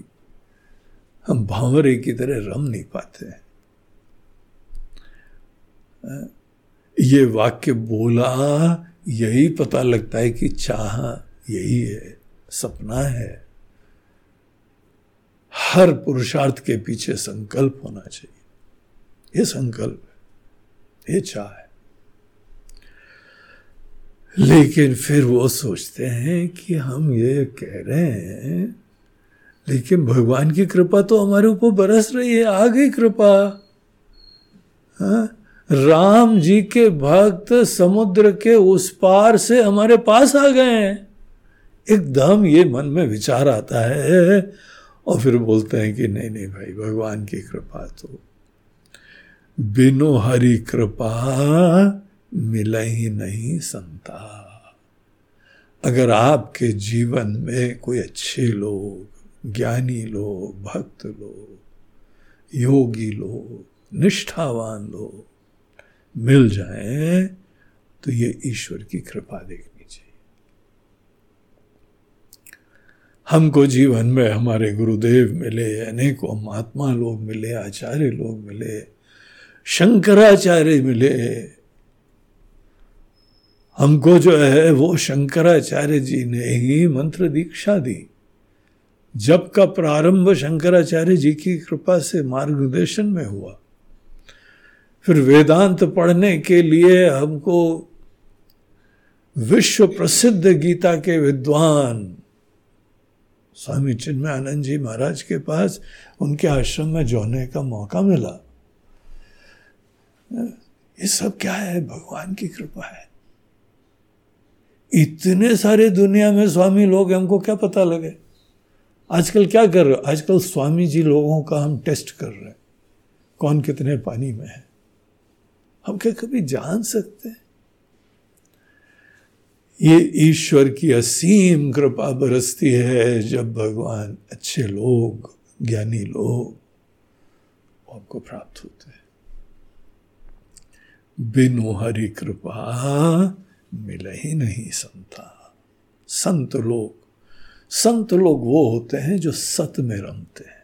हम भावरे की तरह रम नहीं पाते हैं। ये वाक्य बोला, यही पता लगता है कि चाह यही है, सपना है। हर पुरुषार्थ के पीछे संकल्प होना चाहिए। ये संकल्प है, ये चाह है। लेकिन फिर वो सोचते हैं कि हम ये कह रहे हैं, लेकिन भगवान की कृपा तो हमारे ऊपर बरस रही है आ गई कृपा हा? राम जी के भक्त समुद्र के उस पार से हमारे पास आ गए हैं एकदम ये मन में विचार आता है और फिर बोलते हैं कि नहीं नहीं भाई, भगवान की कृपा तो बिनो हरि कृपा मिला ही नहीं संता अगर आपके जीवन में कोई अच्छे लोग, ज्ञानी लोग, भक्त लोग, योगी लोग, निष्ठावान लोग मिल जाए तो ये ईश्वर की कृपा देखनी चाहिए। हमको जीवन में हमारे गुरुदेव मिले, अनेकों महात्मा लोग मिले, आचार्य लोग मिले, शंकराचार्य मिले हमको जो है वो शंकराचार्य जी ने ही मंत्र दीक्षा दी। जब का प्रारंभ शंकराचार्य जी की कृपा से मार्गदर्शन में हुआ, फिर वेदांत पढ़ने के लिए हमको विश्व प्रसिद्ध गीता के विद्वान स्वामी चिन्मय आनंद जी महाराज के पास उनके आश्रम में जोने का मौका मिला। ये सब क्या है? भगवान की कृपा है। इतने सारे दुनिया में स्वामी लोग हमको क्या पता लगे? आजकल क्या कर रहे हो? आजकल स्वामी जी लोगों का हम टेस्ट कर रहे हैं। कौन कितने पानी में है? हम क्या कभी जान सकते हैं? ये ईश्वर की असीम कृपा बरसती है जब भगवान अच्छे लोग, ज्ञानी लोग आपको प्राप्त होते हैं। बिनु हरि कृपा। मिल ही नहीं संता। संत लोग संत लोग वो होते हैं जो सत में रमते हैं।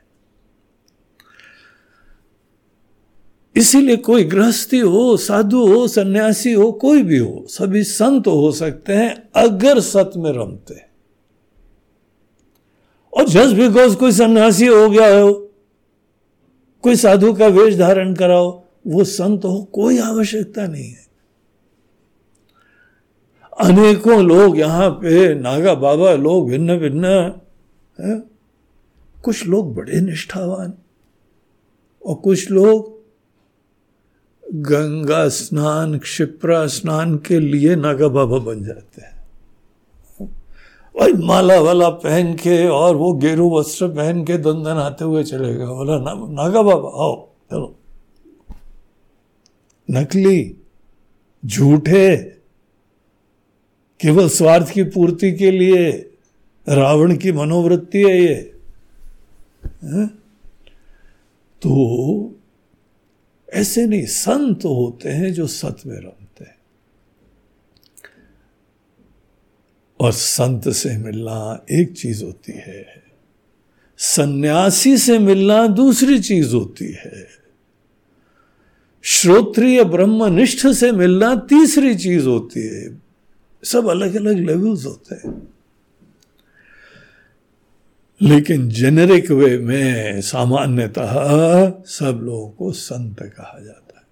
इसीलिए कोई गृहस्थी हो, साधु हो, सन्यासी हो, कोई भी हो, सभी संत हो सकते हैं अगर सत में रमते और जस्ट बिकॉज़ कोई सन्यासी हो गया हो, कोई साधु का वेश धारण कराओ, वो संत हो, कोई आवश्यकता नहीं है। अनेकों लोग यहाँ पे नागा बाबा लोग भिन्न भिन्न है? कुछ लोग बड़े निष्ठावान और कुछ लोग गंगा स्नान क्षिप्रा स्नान के लिए नागा बाबा बन जाते हैं। वही माला वाला पहन के और वो गेरू वस्त्र पहन के दंदन आते हुए चले गए। बोला ना, नागा बाबा आओ चलो। नकली झूठे केवल स्वार्थ की पूर्ति के लिए रावण की मनोवृत्ति है ये। है? तो ऐसे नहीं, संत होते हैं जो सत में रमते हैं। और संत से मिलना एक चीज़ होती है। सन्यासी से मिलना दूसरी चीज़ होती है। श्रोत्रिय ब्रह्मनिष्ठ से मिलना तीसरी चीज़ होती है। सब अलग अलग लेवल्स होते हैं। लेकिन जेनेरिक वे में सामान्यतः सब लोगों को संत कहा जाता है।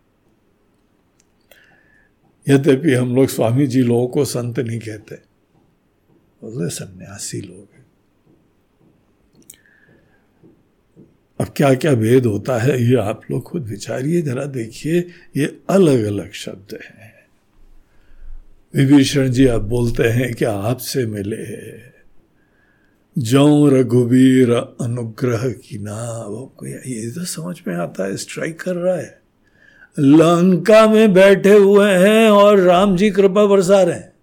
यद्यपि हम लोग स्वामी जी लोगों को संत नहीं कहते बोले सन्यासी लोग हैं। अब क्या क्या भेद होता है, ये आप लोग खुद विचारिए, जरा देखिए, ये अलग अलग शब्द हैं। विभीषण जी, आप बोलते हैं कि आपसे मिले जो रघुबीर अनुग्रह की ना वो ये तो समझ में आता है स्ट्राइक कर रहा है। लंका में बैठे हुए हैं और राम जी कृपा बरसा रहे हैं।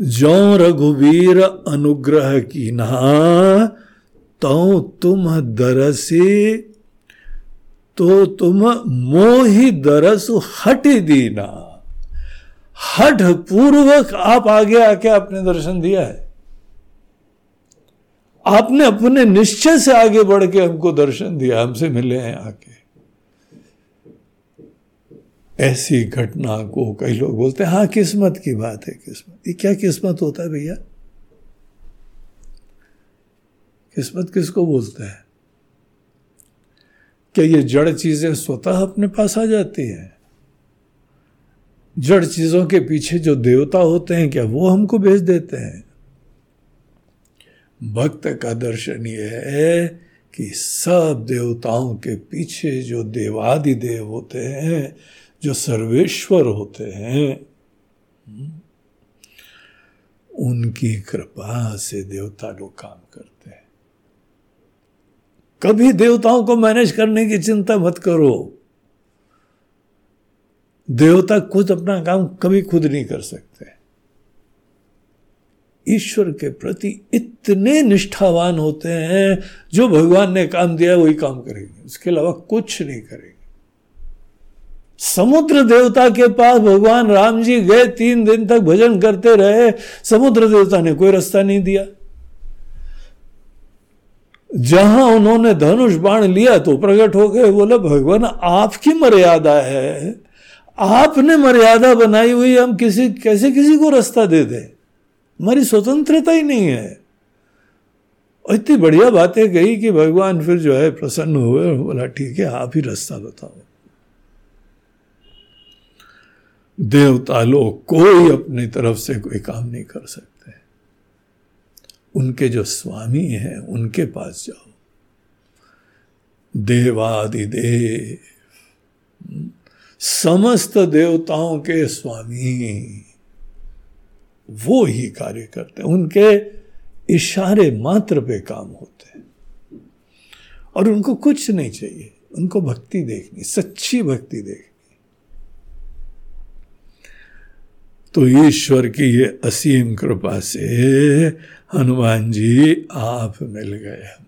जो रघुबीर अनुग्रह की ना तो तुम दरसी तो तुम मोहि दरस हट दीना हट पूर्वक आप आगे आके आपने दर्शन दिया है। आपने अपने निश्चय से आगे बढ़ के हमको दर्शन दिया, हमसे मिले हैं आके। ऐसी घटना को कई लोग बोलते हैं हाँ किस्मत की बात है, किस्मत। ये क्या किस्मत होता है भैया? किस्मत किसको बोलते हैं? क्या ये जड़ चीज़ें स्वतः अपने पास आ जाती हैं? जड़ चीज़ों के पीछे जो देवता होते हैं, क्या वो हमको भेज देते हैं? भक्त का दर्शन ये है कि सब देवताओं के पीछे जो देवादि देव होते हैं, जो सर्वेश्वर होते हैं, उनकी कृपा से देवता लोग काम करते हैं। कभी देवताओं को मैनेज करने की चिंता मत करो। देवता खुद अपना काम कभी खुद नहीं कर सकते। ईश्वर के प्रति इतने निष्ठावान होते हैं, जो भगवान ने काम दिया वही काम करेंगे। उसके अलावा कुछ नहीं करेंगे। समुद्र देवता के पास भगवान राम जी गए, तीन दिन तक भजन करते रहे, समुद्र देवता ने कोई रास्ता नहीं दिया। जहाँ उन्होंने धनुष बाण लिया तो प्रकट हो गए, बोले, भगवान, आपकी मर्यादा है। आपने मर्यादा बनाई हुई, हम किसी, कैसे किसी को रास्ता दे दे? हमारी स्वतंत्रता ही नहीं है। इतनी बढ़िया बातें कही कि भगवान फिर जो है प्रसन्न हुए बोला, ठीक है, आप ही रास्ता बताओ। देवता लोग कोई अपनी तरफ़ से कोई काम नहीं कर सकते। उनके जो स्वामी हैं, उनके पास जाओ। देवादिदेव। समस्त देवताओं के स्वामी। वो ही कार्य करते हैं। उनके इशारे मात्र पे काम होते हैं। और उनको कुछ नहीं चाहिए। उनको भक्ति देखनी, सच्ची भक्ति देखनी। तो ईश्वर की ये असीम कृपा से हनुमान जी आप मिल गए हमको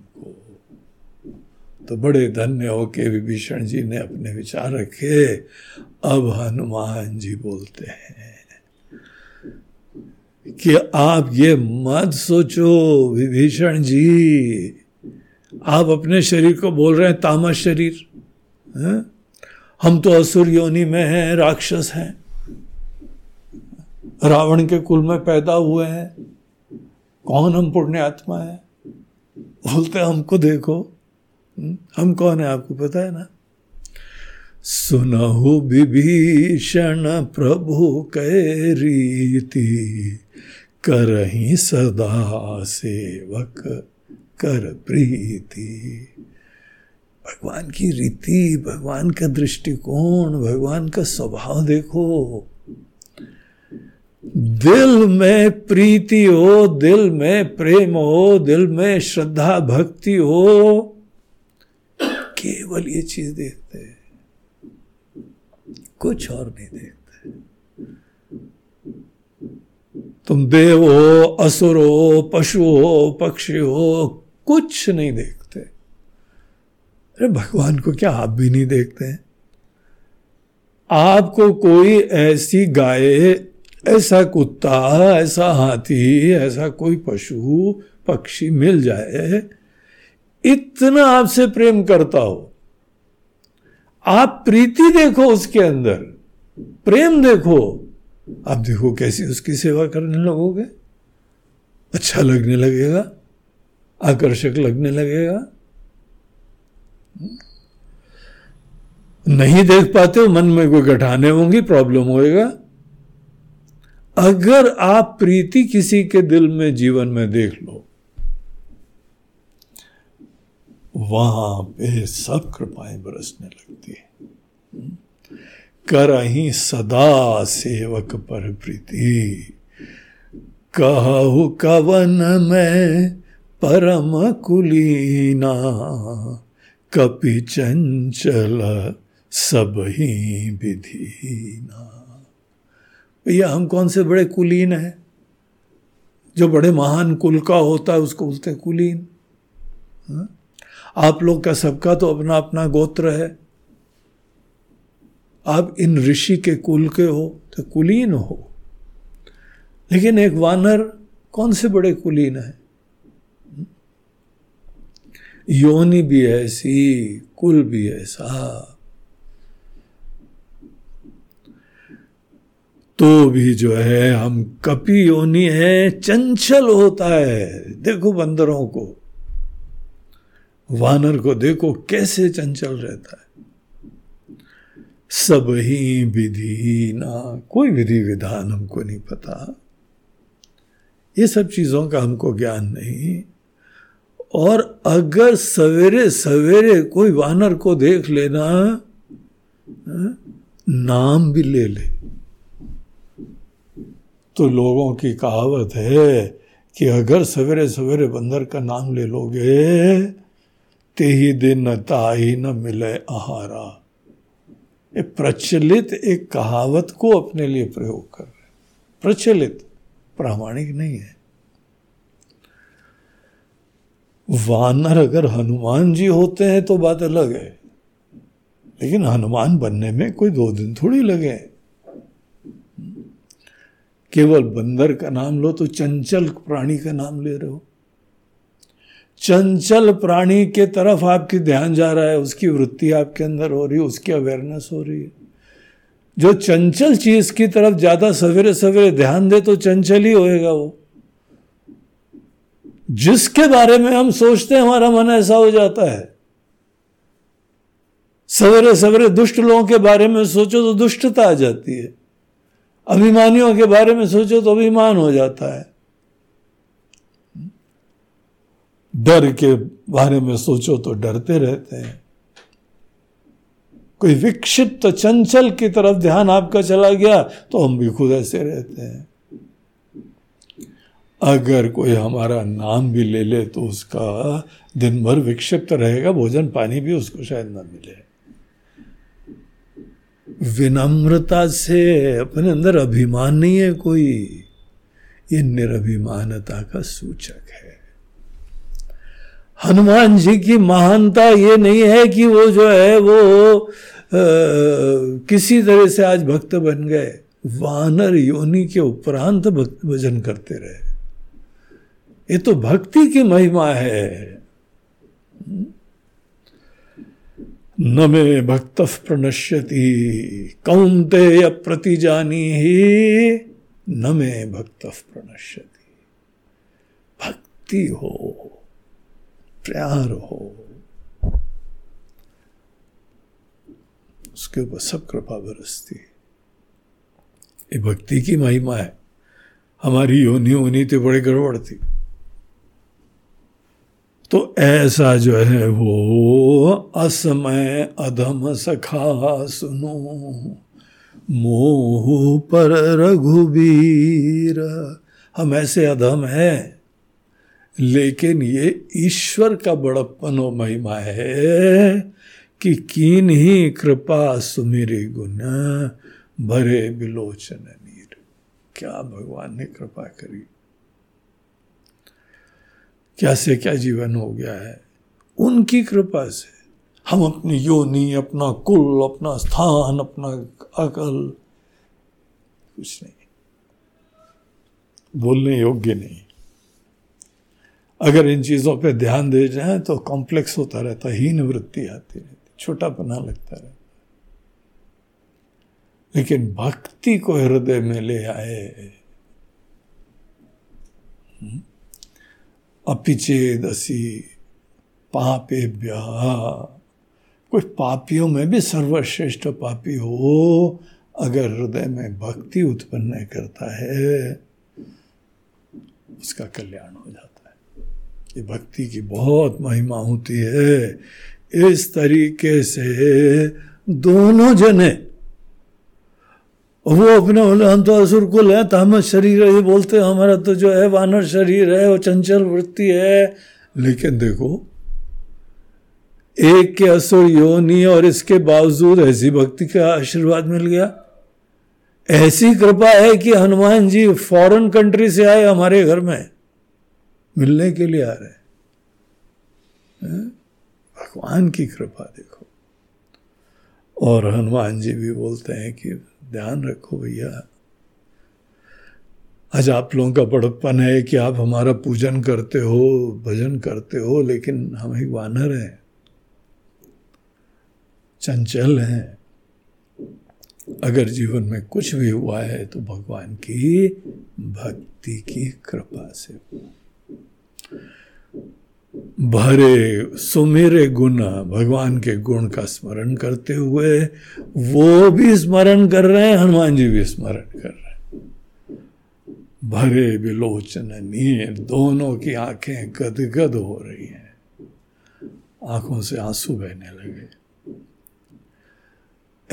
तो बड़े धन्य हो के विभीषण जी ने अपने विचार रखे। अब हनुमान जी बोलते हैं कि आप ये मत सोचो विभीषण जी। आप अपने शरीर को बोल रहे हैं तामस शरीर। है? हम तो असुर योनि में हैं, राक्षस हैं। रावण के कुल में पैदा हुए हैं। कौन हम पुण्य आत्मा है? बोलते हमको देखो। हम कौन है आपको पता है ना? सुनहु विभीषण प्रभु कह रीति करही सदा सेवक कर प्रीति। भगवान की रीति, भगवान का दृष्टिकोण, भगवान का स्वभाव देखो। दिल में प्रीति हो, दिल में प्रेम हो, दिल में श्रद्धा, भक्ति हो केवल ये चीज़ देखते हैं। कुछ और नहीं देखते। तुम देव हो असुर हो पशु हो पक्षी हो कुछ नहीं देखते। अरे भगवान को क्या आप भी नहीं देखते हैं? आपको कोई ऐसी गाय, ऐसा कुत्ता, ऐसा हाथी, ऐसा कोई पशु, पक्षी मिल जाए इतना आपसे प्रेम करता हो। आप प्रीति देखो उसके अंदर, प्रेम देखो। आप देखो कैसी उसकी सेवा करने लगोगे। अच्छा लगने लगेगा, आकर्षक लगने लगेगा। नहीं देख पाते हो, मन में कोई गठाने होंगी प्रॉब्लम होएगा। अगर आप प्रीति किसी के दिल में, जीवन में देख लो वहाँ पे सब कृपाएँ बरसने लगती है। कर ही सदा सेवक पर प्रीति। कहु कवन में परम कुलीना। कपि चंचल सब ही विधीना। भैया, हम कौन से बड़े कुलीन हैं? जो बड़े महान कुल का होता है, उसको बोलते कुलीन। हा? आप लोग का सबका तो अपना अपना गोत्र है। आप इन ऋषि के कुल के हो तो कुलीन हो। लेकिन एक वानर कौन से बड़े कुलीन है? योनि भी ऐसी कुल भी ऐसा तो भी जो है, हम कपि योनि है, चंचल होता है। देखो बंदरों को। वानर को देखो कैसे चंचल रहता है। सब ही विधि ना, कोई विधि विधान हमको नहीं पता। ये सब चीज़ों का हमको ज्ञान नहीं। और अगर सवेरे सवेरे कोई वानर को देख लेना, नाम भी ले ले। तो लोगों की कहावत है कि अगर सवेरे सवेरे बंदर का नाम ले लोगे ते ही दिन ताई न मिले आहारा। ये प्रचलित एक कहावत को अपने लिए प्रयोग कर रहे प्रचलित, प्रामाणिक नहीं है। वानर अगर हनुमान जी होते हैं तो बात अलग है। लेकिन हनुमान बनने में कोई दो दिन थोड़ी लगे केवल बंदर का नाम लो तो चंचल प्राणी का नाम ले रहे हो। चंचल प्राणी के तरफ़ आपकी ध्यान जा रहा है, उसकी वृत्ति आपके अंदर हो रही है, उसकी अवेयरनेस हो रही है। जो चंचल चीज़ की तरफ़ ज़्यादा सवेरे सवेरे ध्यान दे तो चंचल ही होएगा वो। जिसके बारे में हम सोचते हैं, हमारा मन ऐसा हो जाता है। सवेरे सवेरे दुष्ट लोगों के बारे में सोचो तो दुष्टता आ जाती है। अभिमानियों के बारे में सोचो तो अभिमान हो जाता है। डर के बारे में सोचो तो डरते रहते हैं। कोई विक्षिप्त चंचल की तरफ़ ध्यान आपका चला गया तो हम भी खुद ऐसे रहते हैं। अगर कोई हमारा नाम भी ले ले तो उसका दिन भर विक्षिप्त रहेगा, भोजन पानी भी उसको शायद ना मिले। विनम्रता से अपने अंदर अभिमान नहीं है कोई। ये निरभिमानता का सूचक है। हनुमान जी की महानता ये नहीं है कि वो जो है वो आ, किसी तरह से आज भक्त बन गए। वानर योनि के उपरांत भक्त भजन करते रहे। ये तो भक्ति की महिमा है। न मे भक्त प्रणश्यति कौंते प्रति जानी ही न मे भक्त प्रणश्यति। भक्ति हो। प्यार हो। उसके ऊपर सब कृपा बरसती है। ये भक्ति की महिमा है। हमारी योनि होनी तो बड़ी गड़बड़ थी तो ऐसा जो है वो असमय अधम सखा सुनो। मोह पर रघुबीर, हम ऐसे अधम हैं। लेकिन ये ईश्वर का बड़प्पन महिमा है कि कीन ही कृपा सुमिरी गुण, भरे बिलोचन नीर। क्या भगवान ने कृपा करी? क्या से क्या जीवन हो गया है? उनकी कृपा से। हम अपनी योनि, अपना कुल, अपना स्थान, अपना अकल, कुछ नहीं। बोलने योग्य नहीं। अगर इन चीज़ों पे ध्यान दे जाए तो कॉम्प्लेक्स होता रहता हीन वृत्ति आती रहती छोटा पना लगता रहता लेकिन भक्ति को हृदय में ले आए हम्म, अपिचेदसी पापे कोई पापियों में भी सर्वश्रेष्ठ पापी हो अगर हृदय में भक्ति उत्पन्न करता है उसका कल्याण हो जाता ये भक्ति की बहुत महिमा होती है। इस तरीके से दोनों जने, वो अपने बोले हम तो असुर कुल है तामस शरीर ये बोलते हैं, हमारा तो जो है वानर शरीर है, वो चंचल वृत्ति है। लेकिन देखो, एक के असुर योनि और इसके बावजूद ऐसी भक्ति का आशीर्वाद मिल गया। ऐसी कृपा है कि हनुमान जी फॉरेन कंट्री से आए हमारे घर में। मिलने के लिए आ रहे भगवान की कृपा देखो। और हनुमान जी भी बोलते हैं कि ध्यान रखो भैया। आज आप लोगों का बड़प्पन है कि आप हमारा पूजन करते हो, भजन करते हो, लेकिन हम एक वानर हैं। चंचल हैं। अगर जीवन में कुछ भी हुआ है तो भगवान की भक्ति की कृपा से। भरे सुमेरे गुण भगवान के गुण का स्मरण करते हुए, वो भी स्मरण कर रहे हैं, हनुमान जी भी स्मरण कर रहे हैं। भरे विलोचन नीर दोनों की आँखें गदगद हो रही हैं। आँखों से आँसू बहने लगे।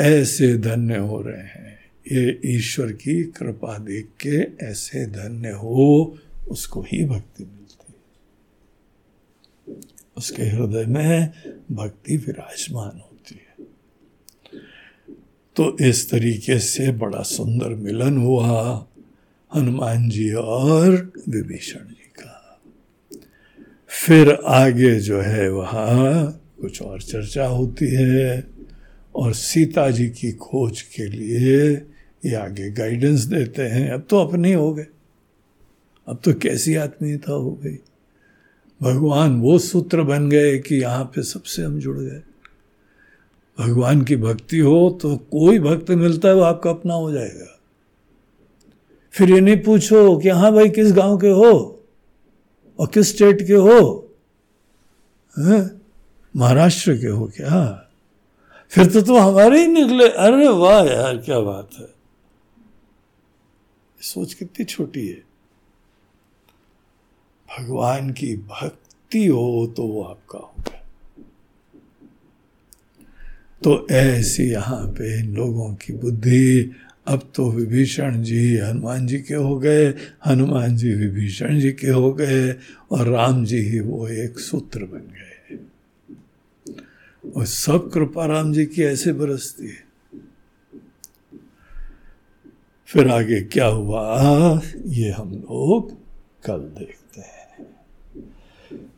ऐसे धन्य हो रहे हैं, ये ईश्वर की कृपा देख के ऐसे धन्य हो, उसको ही भक्ति है उसके हृदय में भक्ति विराजमान होती है। तो इस तरीके से बड़ा सुंदर मिलन हुआ हनुमान जी और विभीषण जी का। फिर आगे जो है वहाँ कुछ और चर्चा होती है और सीता जी की खोज के लिए ये आगे गाइडेंस देते हैं। अब तो अपने हो गए। अब तो कैसी आत्मीयता हो गई? भगवान वो सूत्र बन गए कि यहाँ पे सबसे हम जुड़ गए। भगवान की भक्ति हो तो कोई भक्त मिलता है वो आपका अपना हो जाएगा। फिर ये नहीं पूछो कि हाँ भाई किस गाँव के हो और किस स्टेट के हो? महाराष्ट्र के हो क्या? फिर तो तुम हमारे ही निकले। अरे वाह यार, क्या बात है। सोच कितनी छोटी है। भगवान की भक्ति हो तो वो आपका होगा। तो ऐसी यहाँ पे लोगों की बुद्धि, अब तो विभीषण जी हनुमान जी के हो गए, हनुमान जी विभीषण जी के हो गए, और राम जी ही वो एक सूत्र बन गए और सब कृपा राम जी की ऐसे बरसती है। फिर आगे क्या हुआ? ये हम लोग कल देखते हैं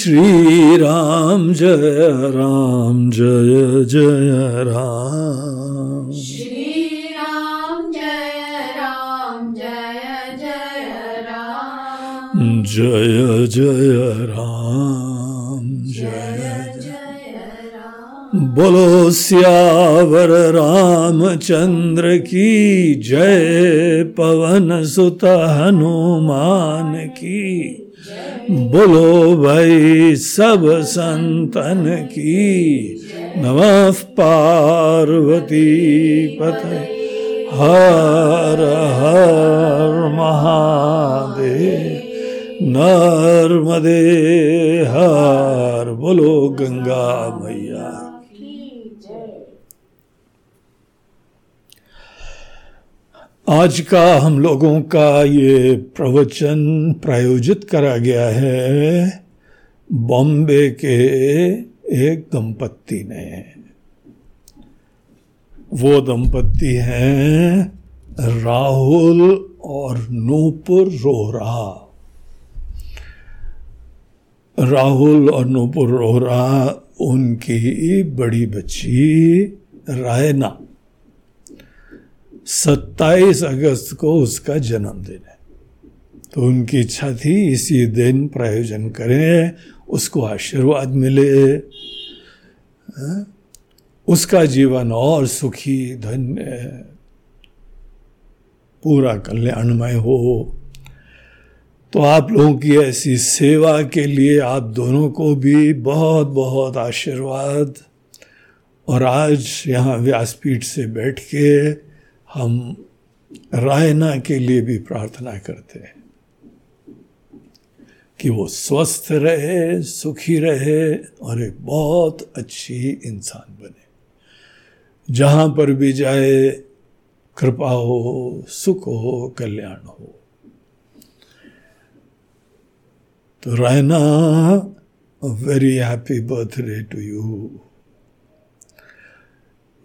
श्री राम जय राम जय जय राम। श्री राम जय राम। जय जय राम। जय जय राम। जय बोलो सियावर रामचंद्र की जय पवन सुत हनुमान की। बोलो भाई सब संतन की नमः पार्वती पते हर हर महादेव नर्मदे हर बोलो गंगा मैया। आज का हम लोगों का ये प्रवचन प्रायोजित करा गया है बॉम्बे के एक दंपत्ति ने। वो दंपत्ति हैं राहुल और नूपुर रोहरा। राहुल और नूपुर रोहरा, उनकी बड़ी बच्ची रायना। सत्ताईस अगस्त को उसका जन्मदिन है। तो उनकी इच्छा थी इसी दिन प्रायोजन करें, उसको आशीर्वाद मिले। हाँ? उसका जीवन और सुखी, धन्य, पूरा कल्याणमय हो। तो आप लोगों की ऐसी सेवा के लिए आप दोनों को भी बहुत बहुत आशीर्वाद। और आज यहाँ व्यासपीठ से बैठ के हम रायना के लिए भी प्रार्थना करते हैं कि वो स्वस्थ रहे, सुखी रहे और एक बहुत अच्छी इंसान बने। जहाँ पर भी जाए, कृपा हो, सुख हो, कल्याण हो। तो Raina very happy birthday to you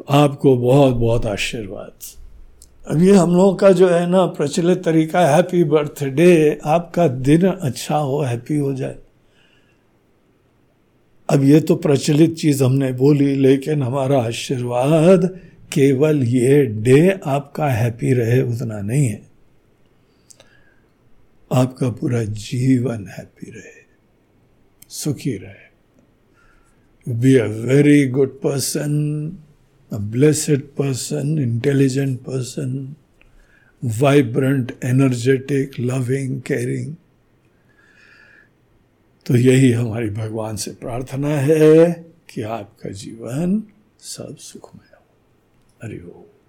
आपको बहुत बहुत आशीर्वाद। अब ये हम लोगों का जो है ना प्रचलित तरीका हैप्पी बर्थडे आपका दिन अच्छा हो, हैप्पी हो जाए। अब ये तो प्रचलित चीज़ हमने बोली, लेकिन हमारा आशीर्वाद केवल ये डे आपका हैप्पी रहे उतना नहीं है। आपका पूरा जीवन हैप्पी रहे, सुखी रहे। Be a very good person a blessed person, intelligent person, vibrant, energetic, loving, caring. तो यही हमारी भगवान से प्रार्थना है कि आपका जीवन सब सुखमय हो हरिओम